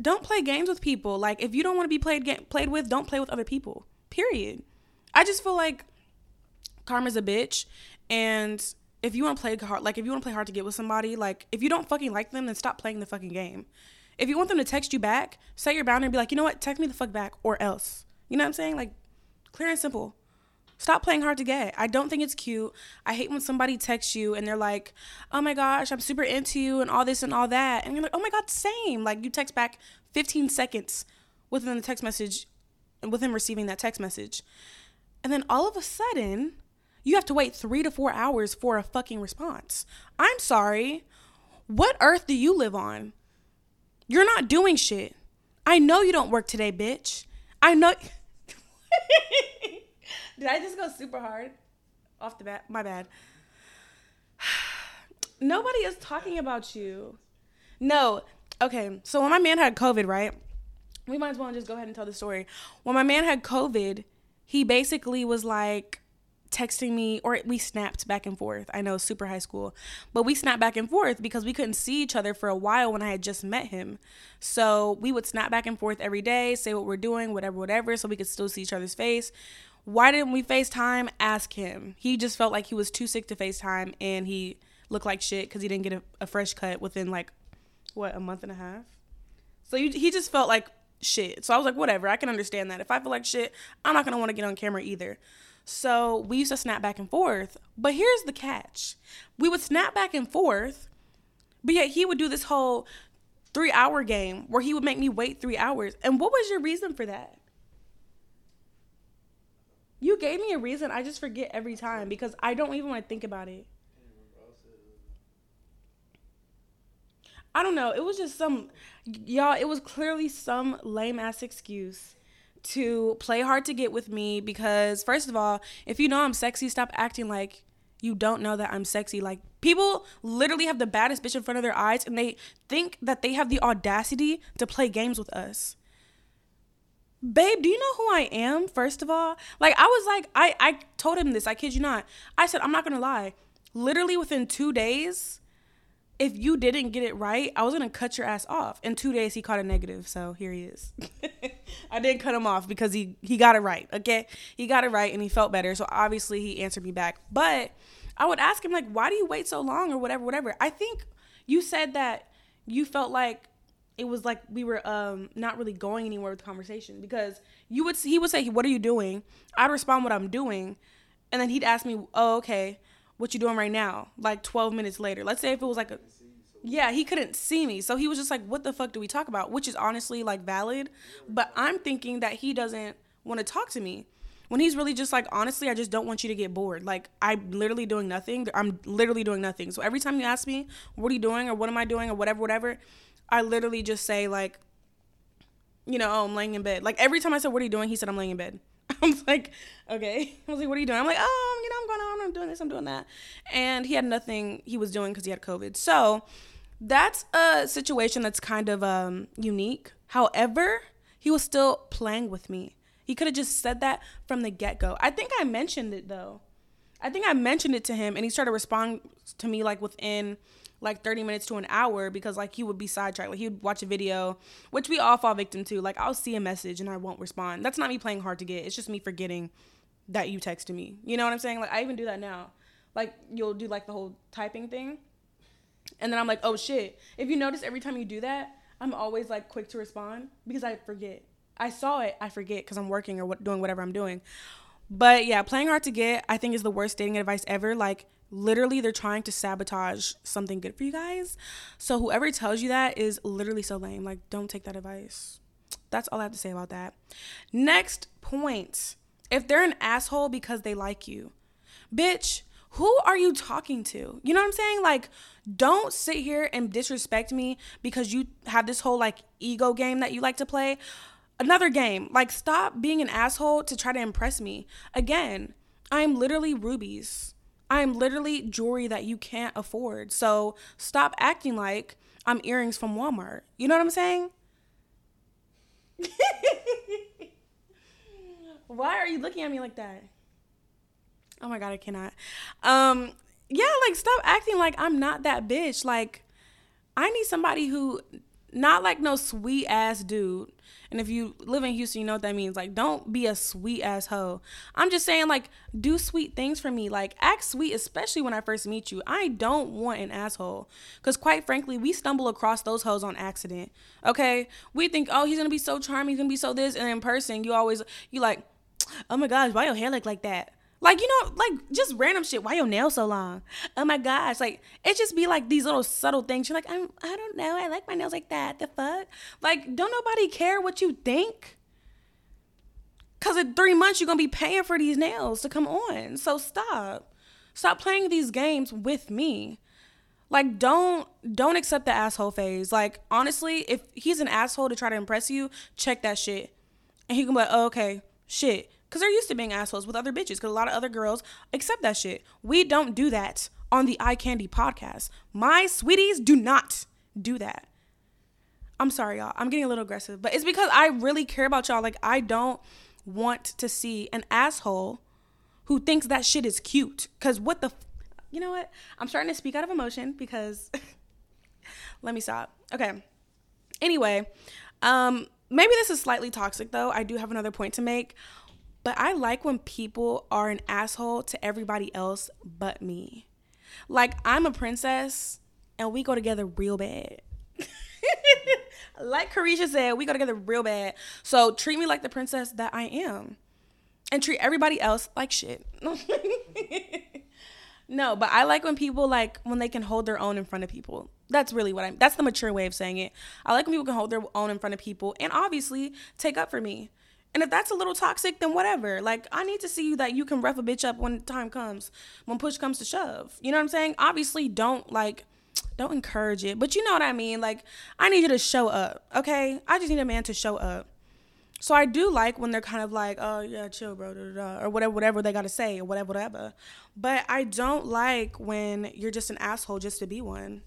don't play games with people. Like if you don't want to be played played with, don't play with other people. Period. I just feel like karma's a bitch, and if you want to play hard, like if you want to play hard to get with somebody, like if you don't fucking like them, then stop playing the fucking game. If you want them to text you back, set your boundary and be like, you know what, text me the fuck back or else. You know what I'm saying? Like, clear and simple. Stop playing hard to get. I don't think it's cute. I hate when somebody texts you and they're like, oh my gosh, I'm super into you and all this and all that. And you're like, oh my God, same. Like, you text back 15 seconds within the text message, with him receiving that text message. And then all of a sudden, you have to wait three to four hours for a fucking response. I'm sorry. What earth do you live on? You're not doing shit. I know you don't work today, bitch. I know. Did I just go super hard off the bat? My bad. Nobody is talking about you. No. Okay. So when my man had COVID, right? We might as well just go ahead and tell the story. When my man had COVID, he basically was like, texting me or we snapped back and forth. I know super high school, but we snapped back and forth because we couldn't see each other for a while when I had just met him. So we would snap back and forth every day, say what we're doing, whatever, whatever, so we could still see each other's face. Why didn't we FaceTime? Ask him. He just felt like he was too sick to FaceTime and he looked like shit because he didn't get a, a, fresh cut within like, what, a month and a half? So you, he just felt like shit. So I was like, whatever, I can understand that. If I feel like shit, I'm not gonna wanna get on camera either. So we used to snap back and forth. But here's the catch we would snap back and forth, but yet he would do this whole three hour game where he would make me wait three hours. And what was your reason for that? You gave me a reason. I just forget every time because I don't even want to think about it. I don't know. It was just some, y'all, it was clearly some lame ass excuse to play hard to get with me because first of all, if you know I'm sexy, stop acting like you don't know that I'm sexy. Like people literally have the baddest bitch in front of their eyes and they think that they have the audacity to play games with us. Babe, do you know who I am? First of all, like I was like I I told him this. I kid you not. I said I'm not going to lie. Literally within 2 days, if you didn't get it right, I was gonna cut your ass off. In two days, he caught a negative, so here he is. I didn't cut him off because he he got it right. Okay, he got it right and he felt better. So obviously he answered me back. But I would ask him like, why do you wait so long or whatever, whatever. I think you said that you felt like it was like we were um not really going anywhere with the conversation because you would he would say, "What are you doing?" I'd respond, "What I'm doing," and then he'd ask me, "Oh, okay." What you doing right now? Like 12 minutes later. Let's say if it was like a yeah, he couldn't see me. So he was just like, what the fuck do we talk about? Which is honestly like valid. But I'm thinking that he doesn't want to talk to me. When he's really just like, honestly, I just don't want you to get bored. Like, I'm literally doing nothing. I'm literally doing nothing. So every time you ask me, what are you doing or what am I doing or whatever, whatever, I literally just say, like, you know, oh, I'm laying in bed. Like, every time I said, what are you doing? He said, I'm laying in bed. I was like, okay. I was like, what are you doing? I'm like, oh, you know, I'm going on, I'm doing this, I'm doing that. And he had nothing he was doing because he had COVID. So that's a situation that's kind of um, unique. However, he was still playing with me. He could have just said that from the get go. I think I mentioned it though. I think I mentioned it to him and he started responding to me like within like 30 minutes to an hour because like he would be sidetracked. Like he would watch a video, which we all fall victim to. Like I'll see a message and I won't respond. That's not me playing hard to get. It's just me forgetting that you texted me. You know what I'm saying? Like I even do that now. Like you'll do like the whole typing thing. And then I'm like, "Oh shit." If you notice every time you do that, I'm always like quick to respond because I forget. I saw it, I forget cuz I'm working or what, doing whatever I'm doing. But yeah, playing hard to get, I think is the worst dating advice ever. Like literally they're trying to sabotage something good for you guys. So whoever tells you that is literally so lame. Like don't take that advice. That's all I have to say about that. Next point. If they're an asshole because they like you. Bitch, who are you talking to? You know what I'm saying? Like don't sit here and disrespect me because you have this whole like ego game that you like to play. Another game. Like stop being an asshole to try to impress me. Again, I'm literally rubies. I'm literally jewelry that you can't afford. So stop acting like I'm earrings from Walmart. You know what I'm saying? Why are you looking at me like that? Oh my god, I cannot. Um yeah, like stop acting like I'm not that bitch. Like I need somebody who not like no sweet ass dude. And if you live in Houston, you know what that means. Like, don't be a sweet ass hoe. I'm just saying, like, do sweet things for me. Like, act sweet, especially when I first meet you. I don't want an asshole. Because, quite frankly, we stumble across those hoes on accident. Okay? We think, oh, he's going to be so charming. He's going to be so this. And in person, you always, you like, oh my gosh, why your hair look like that? Like, you know, like just random shit. Why your nails so long? Oh my gosh. Like, it just be like these little subtle things. You're like, I'm, I don't know. I like my nails like that. The fuck? Like, don't nobody care what you think? Because in three months, you're going to be paying for these nails to come on. So stop. Stop playing these games with me. Like, don't don't accept the asshole phase. Like, honestly, if he's an asshole to try to impress you, check that shit. And he can be like, oh, okay, shit because they're used to being assholes with other bitches. Because a lot of other girls accept that shit. We don't do that on the Eye Candy podcast. My sweeties do not do that. I'm sorry, y'all. I'm getting a little aggressive, but it's because I really care about y'all. Like, I don't want to see an asshole who thinks that shit is cute. Because what the, f- you know what? I'm starting to speak out of emotion because, let me stop. Okay. Anyway, um, maybe this is slightly toxic though. I do have another point to make. But I like when people are an asshole to everybody else but me. Like I'm a princess and we go together real bad. like Carisha said, we go together real bad. So treat me like the princess that I am. And treat everybody else like shit. no, but I like when people like when they can hold their own in front of people. That's really what I'm that's the mature way of saying it. I like when people can hold their own in front of people and obviously take up for me. And if that's a little toxic, then whatever. Like, I need to see you that you can rough a bitch up when time comes, when push comes to shove. You know what I'm saying? Obviously, don't like, don't encourage it. But you know what I mean? Like, I need you to show up, okay? I just need a man to show up. So I do like when they're kind of like, oh yeah, chill, bro, da, da, da, or whatever, whatever they gotta say, or whatever, whatever. But I don't like when you're just an asshole just to be one.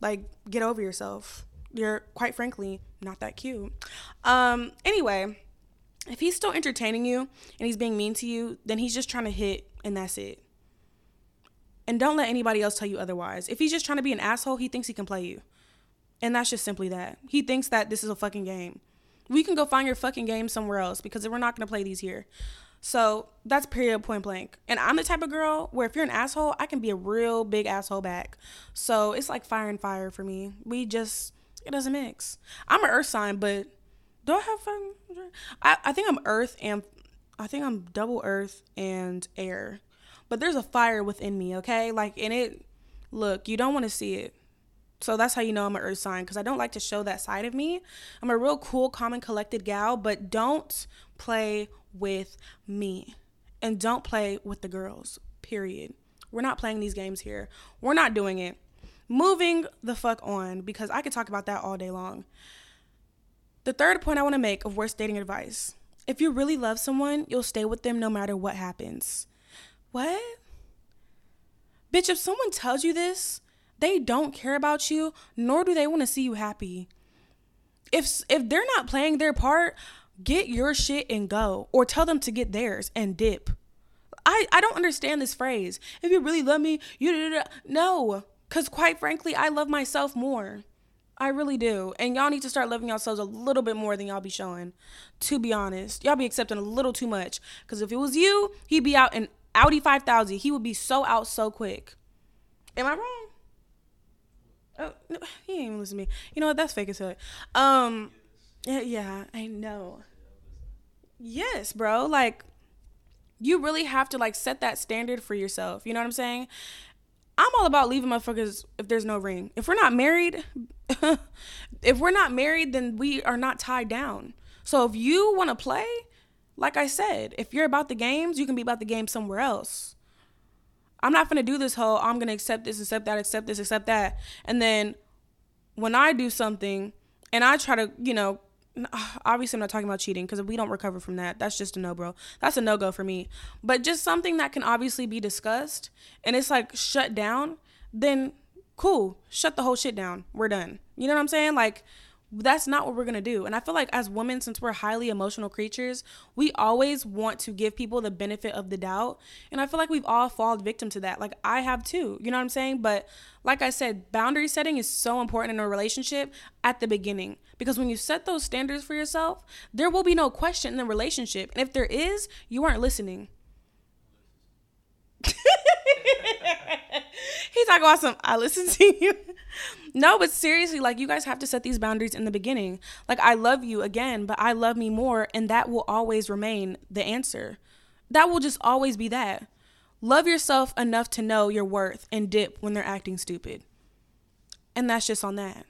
Like, get over yourself. You're quite frankly not that cute. Um. Anyway if he's still entertaining you and he's being mean to you, then he's just trying to hit and that's it. And don't let anybody else tell you otherwise. If he's just trying to be an asshole, he thinks he can play you. And that's just simply that. He thinks that this is a fucking game. We can go find your fucking game somewhere else because we're not going to play these here. So that's period point blank. And I'm the type of girl where if you're an asshole, I can be a real big asshole back. So it's like fire and fire for me. We just, it doesn't mix. I'm an earth sign, but do I have fun? I, I think I'm earth and I think I'm double earth and air. But there's a fire within me, okay? Like in it look, you don't want to see it. So that's how you know I'm an earth sign because I don't like to show that side of me. I'm a real cool, calm, and collected gal, but don't play with me. And don't play with the girls. Period. We're not playing these games here. We're not doing it. Moving the fuck on because I could talk about that all day long. The third point I want to make of worst dating advice if you really love someone, you'll stay with them no matter what happens. What? Bitch, if someone tells you this, they don't care about you, nor do they want to see you happy. If if they're not playing their part, get your shit and go or tell them to get theirs and dip. I I don't understand this phrase. If you really love me, you no, cuz quite frankly, I love myself more. I really do. And y'all need to start loving yourselves a little bit more than y'all be showing. To be honest, y'all be accepting a little too much. Because if it was you, he'd be out in Audi 5000. He would be so out so quick. Am I wrong? Oh, no, he ain't even listen to me. You know what? That's fake as hell. Um, yeah, yeah, I know. Yes, bro. Like, you really have to like set that standard for yourself. You know what I'm saying? I'm all about leaving motherfuckers if there's no ring. If we're not married, if we're not married, then we are not tied down. So if you want to play, like I said, if you're about the games, you can be about the game somewhere else. I'm not gonna do this whole I'm gonna accept this, accept that, accept this, accept that. And then when I do something and I try to, you know, Ah, obviously I'm not talking about cheating because if we don't recover from that, that's just a no, bro. That's a no go for me. But just something that can obviously be discussed and it's like shut down, then cool, shut the whole shit down. We're done. You know what I'm saying? Like that's not what we're to do. And I feel like as women, since we're highly emotional creatures, we always want to give people the benefit of the doubt. And I feel like we've all fallen victim to that. Like I have too. You know what I'm saying? But like I said, boundary setting is so important in a relationship at the beginning. Because when you set those standards for yourself, there will be no question in the relationship. And if there is, you aren't listening. He's talking about some I listen to you. No, but seriously, like you guys have to set these boundaries in the beginning. Like I love you again, but I love me more, and that will always remain the answer. That will just always be that. Love yourself enough to know your worth and dip when they're acting stupid. And that's just on that.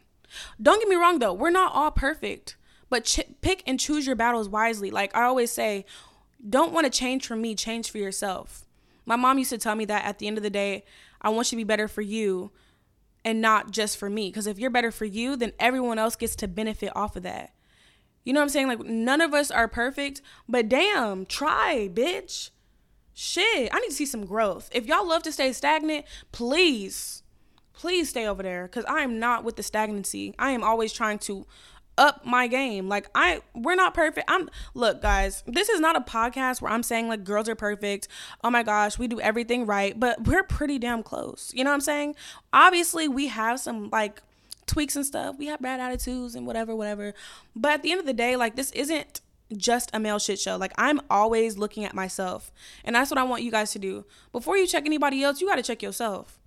Don't get me wrong though, we're not all perfect, but ch- pick and choose your battles wisely. Like I always say, don't want to change for me, change for yourself. My mom used to tell me that at the end of the day, I want you to be better for you and not just for me. Because if you're better for you, then everyone else gets to benefit off of that. You know what I'm saying? Like, none of us are perfect, but damn, try, bitch. Shit, I need to see some growth. If y'all love to stay stagnant, please, please stay over there because I am not with the stagnancy. I am always trying to up my game. Like I we're not perfect. I'm look, guys, this is not a podcast where I'm saying like girls are perfect. Oh my gosh, we do everything right, but we're pretty damn close. You know what I'm saying? Obviously, we have some like tweaks and stuff. We have bad attitudes and whatever, whatever. But at the end of the day, like this isn't just a male shit show. Like I'm always looking at myself. And that's what I want you guys to do. Before you check anybody else, you got to check yourself.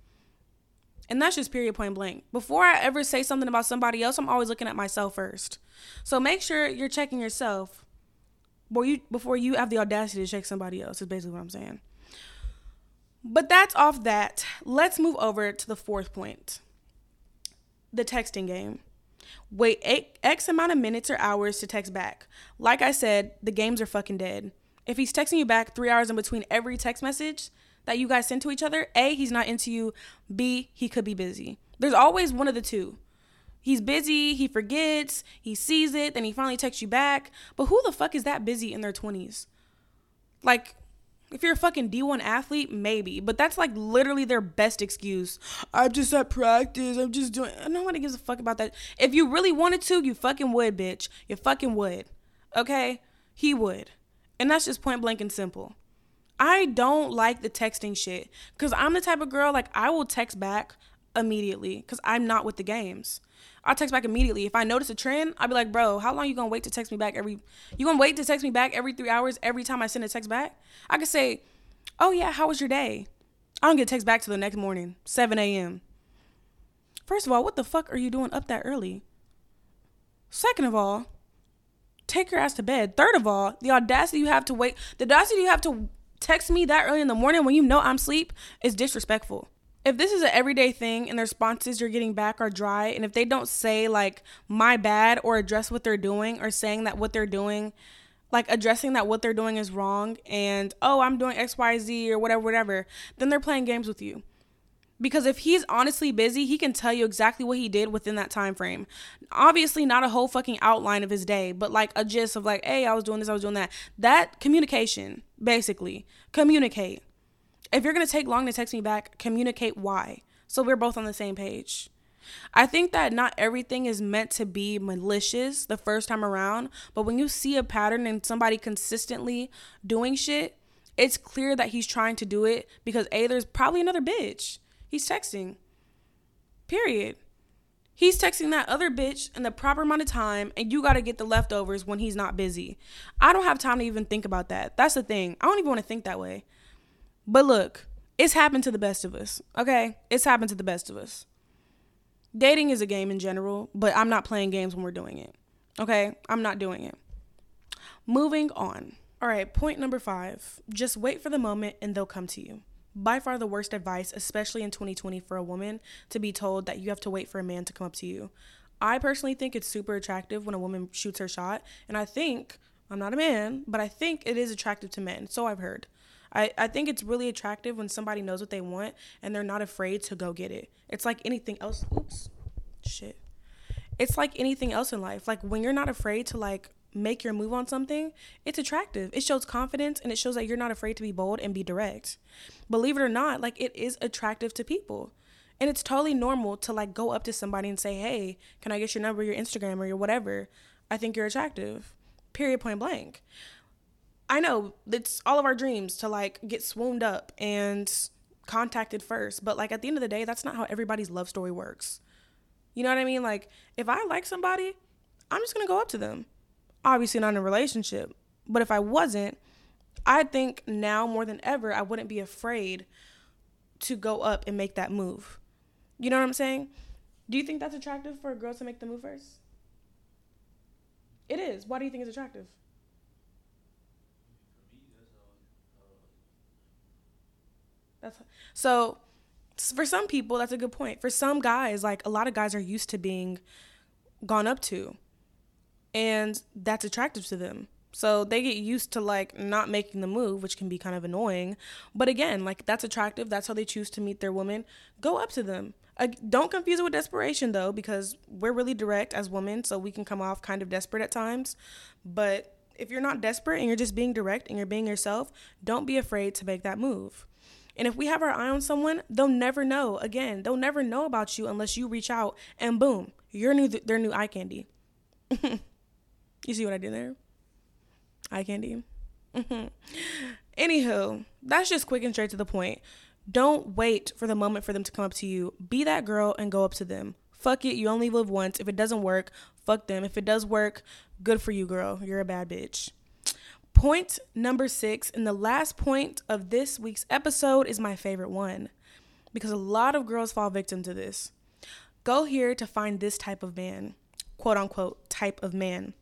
And that's just period point blank. Before I ever say something about somebody else, I'm always looking at myself first. So make sure you're checking yourself before you before you have the audacity to check somebody else, is basically what I'm saying. But that's off that. Let's move over to the fourth point. The texting game. Wait X amount of minutes or hours to text back. Like I said, the games are fucking dead. If he's texting you back three hours in between every text message, that you guys send to each other, A, he's not into you. B, he could be busy. There's always one of the two. He's busy, he forgets, he sees it, then he finally texts you back. But who the fuck is that busy in their 20s? Like, if you're a fucking D1 athlete, maybe. But that's like literally their best excuse. I'm just at practice. I'm just doing. Nobody gives a fuck about that. If you really wanted to, you fucking would, bitch. You fucking would. Okay? He would. And that's just point blank and simple. I don't like the texting shit because I'm the type of girl like I will text back immediately because I'm not with the games. I'll text back immediately. If I notice a trend, I'll be like, bro, how long you gonna wait to text me back every you gonna wait to text me back every three hours every time I send a text back? I could say, Oh yeah, how was your day? I don't get text back till the next morning, 7 a.m. First of all, what the fuck are you doing up that early? Second of all, take your ass to bed. Third of all, the audacity you have to wait, the audacity you have to text me that early in the morning when you know I'm asleep is disrespectful. If this is an everyday thing and the responses you're getting back are dry, and if they don't say like my bad or address what they're doing or saying that what they're doing, like addressing that what they're doing is wrong and oh, I'm doing XYZ or whatever, whatever, then they're playing games with you because if he's honestly busy he can tell you exactly what he did within that time frame. Obviously not a whole fucking outline of his day but like a gist of like hey i was doing this i was doing that. That communication basically communicate. If you're to take long to text me back communicate why. So we're both on the same page. I think that not everything is meant to be malicious the first time around, but when you see a pattern and somebody consistently doing shit, it's clear that he's trying to do it because A, there's probably another bitch. He's texting. Period. He's texting that other bitch in the proper amount of time, and you got to get the leftovers when he's not busy. I don't have time to even think about that. That's the thing. I don't even want to think that way. But look, it's happened to the best of us, okay? It's happened to the best of us. Dating is a game in general, but I'm not playing games when we're doing it, okay? I'm not doing it. Moving on. All right, point number five just wait for the moment and they'll come to you by far the worst advice, especially in 2020 for a woman, to be told that you have to wait for a man to come up to you. I personally think it's super attractive when a woman shoots her shot, and I think I'm not a man, but I think it is attractive to men. So I've heard. I, I think it's really attractive when somebody knows what they want and they're not afraid to go get it. It's like anything else. Oops. Shit. It's like anything else in life. Like when you're not afraid to like make your move on something, it's attractive. It shows confidence and it shows that you're not afraid to be bold and be direct. Believe it or not, like it is attractive to people. And it's totally normal to like go up to somebody and say, "Hey, can I get your number, your Instagram, or your whatever? I think you're attractive." Period. Point blank. I know it's all of our dreams to like get swooned up and contacted first, but like at the end of the day, that's not how everybody's love story works. You know what I mean? Like if I like somebody, I'm just gonna go up to them. Obviously not in a relationship, but if I wasn't, I think now more than ever, I wouldn't be afraid to go up and make that move. You know what I'm saying? Do you think that's attractive for a girl to make the move first? It is. Why do you think it's attractive? That's so for some people that's a good point. For some guys, like a lot of guys are used to being gone up to and that's attractive to them. So they get used to like not making the move, which can be kind of annoying. But again, like that's attractive. That's how they choose to meet their woman. Go up to them. Don't confuse it with desperation though, because we're really direct as women, so we can come off kind of desperate at times. But if you're not desperate and you're just being direct and you're being yourself, don't be afraid to make that move. And if we have our eye on someone, they'll never know. Again, they'll never know about you unless you reach out and boom, you're new. Th- their new eye candy. you see what I did there? Eye candy. Anywho, that's just quick and straight to the point. Don't wait for the moment for them to come up to you. Be that girl and go up to them. Fuck it, you only live once. If it doesn't work, fuck them. If it does work, good for you, girl. You're a bad bitch. Point number six, and the last point of this week's episode is my favorite one because a lot of girls fall victim to this. Go here to find this type of man, quote unquote, type of man.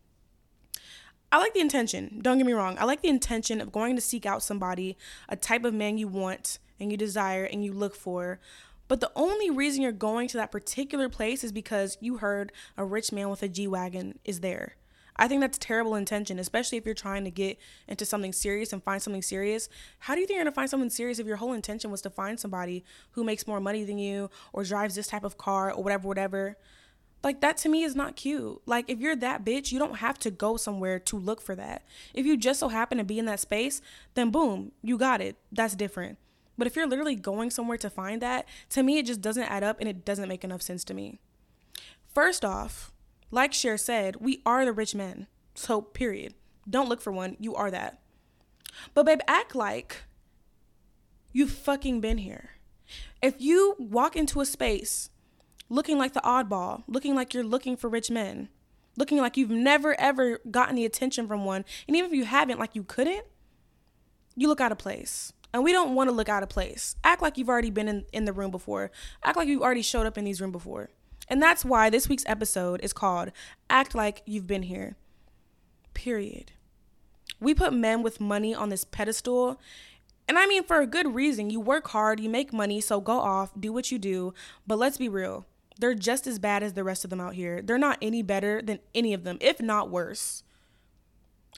I like the intention. Don't get me wrong. I like the intention of going to seek out somebody, a type of man you want and you desire and you look for. But the only reason you're going to that particular place is because you heard a rich man with a G Wagon is there. I think that's terrible intention, especially if you're trying to get into something serious and find something serious. How do you think you're gonna find something serious if your whole intention was to find somebody who makes more money than you or drives this type of car or whatever, whatever? Like that to me is not cute. Like if you're that bitch, you don't have to go somewhere to look for that. If you just so happen to be in that space, then boom, you got it. That's different. But if you're literally going somewhere to find that, to me it just doesn't add up and it doesn't make enough sense to me. First off, like Cher said, we are the rich men. So, period. Don't look for one. You are that. But, babe, act like you've fucking been here. If you walk into a space looking like the oddball, looking like you're looking for rich men, looking like you've never ever gotten the attention from one, and even if you haven't, like you couldn't, you look out of place. And we don't want to look out of place. Act like you've already been in, in the room before. Act like you've already showed up in these rooms before. And that's why this week's episode is called Act Like You've Been Here. Period. We put men with money on this pedestal. And I mean, for a good reason. You work hard, you make money, so go off, do what you do. But let's be real. They're just as bad as the rest of them out here. They're not any better than any of them, if not worse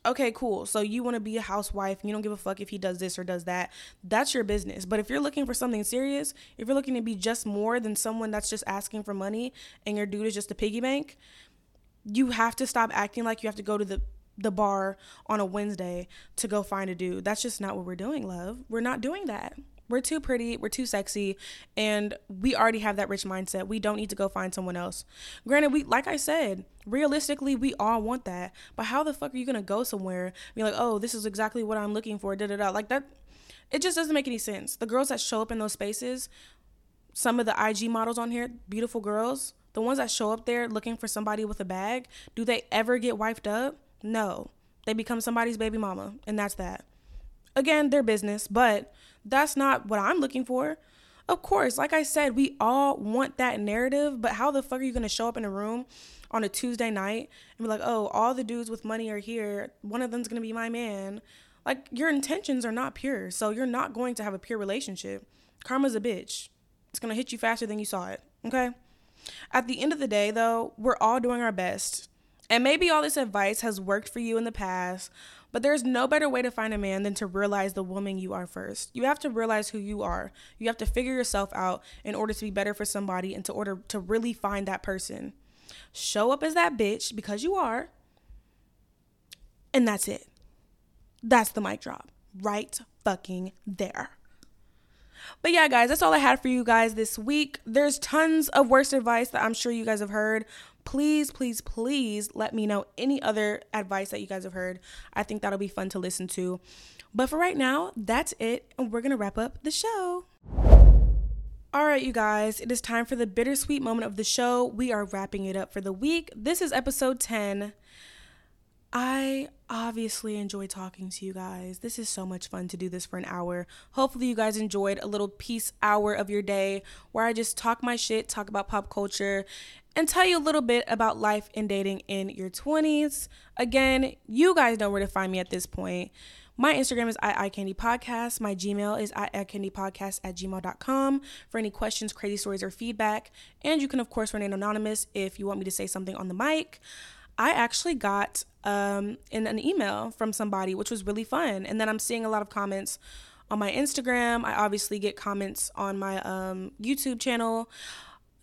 okay, cool. So you want to be a housewife you don't give a fuck if he does this or does that. That's your business. But if you're looking for something serious, if you're looking to be just more than someone that's just asking for money and your dude is just a piggy bank, you have to stop acting like you have to go to the the bar on a Wednesday to go find a dude. That's just not what we're doing, love. We're not doing that. We're too pretty, we're too sexy, and we already have that rich mindset. We don't need to go find someone else. Granted, we like I said, realistically, we all want that. But how the fuck are you gonna go somewhere and be like, oh, this is exactly what I'm looking for, da da da. Like that it just doesn't make any sense. The girls that show up in those spaces, some of the IG models on here, beautiful girls, the ones that show up there looking for somebody with a bag, do they ever get wiped up? No. They become somebody's baby mama, and that's that. Again, their business, but that's not what I'm looking for. Of course, like I said, we all want that narrative, but how the fuck are you gonna show up in a room on a Tuesday night and be like, oh, all the dudes with money are here. One of them's gonna be my man. Like, your intentions are not pure, so you're not going to have a pure relationship. Karma's a bitch. It's gonna hit you faster than you saw it, okay? At the end of the day, though, we're all doing our best. And maybe all this advice has worked for you in the past, but there's no better way to find a man than to realize the woman you are first. You have to realize who you are. You have to figure yourself out in order to be better for somebody and to order to really find that person. Show up as that bitch because you are. And that's it. That's the mic drop. Right fucking there. But yeah, guys, that's all I had for you guys this week. There's tons of worst advice that I'm sure you guys have heard. Please, please, please let me know any other advice that you guys have heard. I think that'll be fun to listen to. But for right now, that's it, and we're gonna wrap up the show. All right, you guys, it is time for the bittersweet moment of the show. We are wrapping it up for the week. This is episode 10. I obviously enjoy talking to you guys. This is so much fun to do this for an hour. Hopefully, you guys enjoyed a little peace hour of your day where I just talk my shit, talk about pop culture, and tell you a little bit about life and dating in your 20s. Again, you guys know where to find me at this point. My Instagram is eyecandypodcast. My Gmail is eyecandypodcast at gmail.com for any questions, crazy stories, or feedback. And you can, of course, remain anonymous if you want me to say something on the mic. I actually got um, in an email from somebody, which was really fun. And then I'm seeing a lot of comments on my Instagram. I obviously get comments on my um, YouTube channel.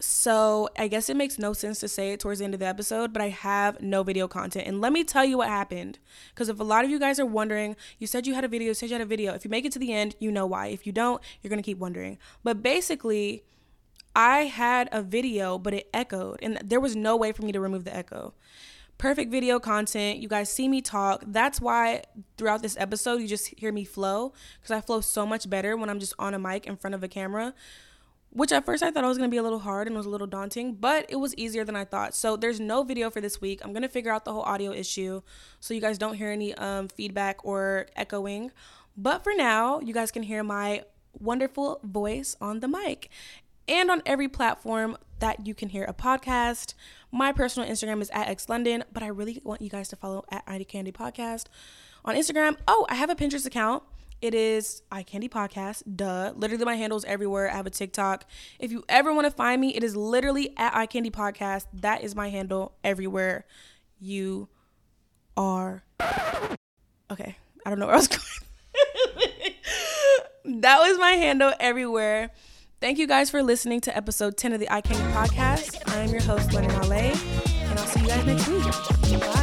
So I guess it makes no sense to say it towards the end of the episode, but I have no video content. And let me tell you what happened. Because if a lot of you guys are wondering, you said you had a video, you said you had a video. If you make it to the end, you know why. If you don't, you're going to keep wondering. But basically, I had a video, but it echoed. And there was no way for me to remove the echo. Perfect video content. You guys see me talk. That's why throughout this episode, you just hear me flow. Because I flow so much better when I'm just on a mic in front of a camera which at first I thought it was to be a little hard and was a little daunting, but it was easier than I thought. So there's no video for this week. I'm to figure out the whole audio issue so you guys don't hear any um, feedback or echoing. But for now, you guys can hear my wonderful voice on the mic and on every platform that you can hear a podcast. My personal Instagram is at xlondyn, but I really want you guys to follow at Eye Candy Podcast on Instagram. Oh, I have a Pinterest account. It is Eye Candy Podcast. Duh. Literally, my handle's everywhere. I have a TikTok. If you ever want to find me, it is literally at Eye Candy Podcast. That is my handle everywhere you are. Okay. I don't know where I was going. that was my handle everywhere. Thank you guys for listening to episode 10 of the Eye Candy Podcast. I am your host, Londyn Ale, and I'll see you guys next week. Bye.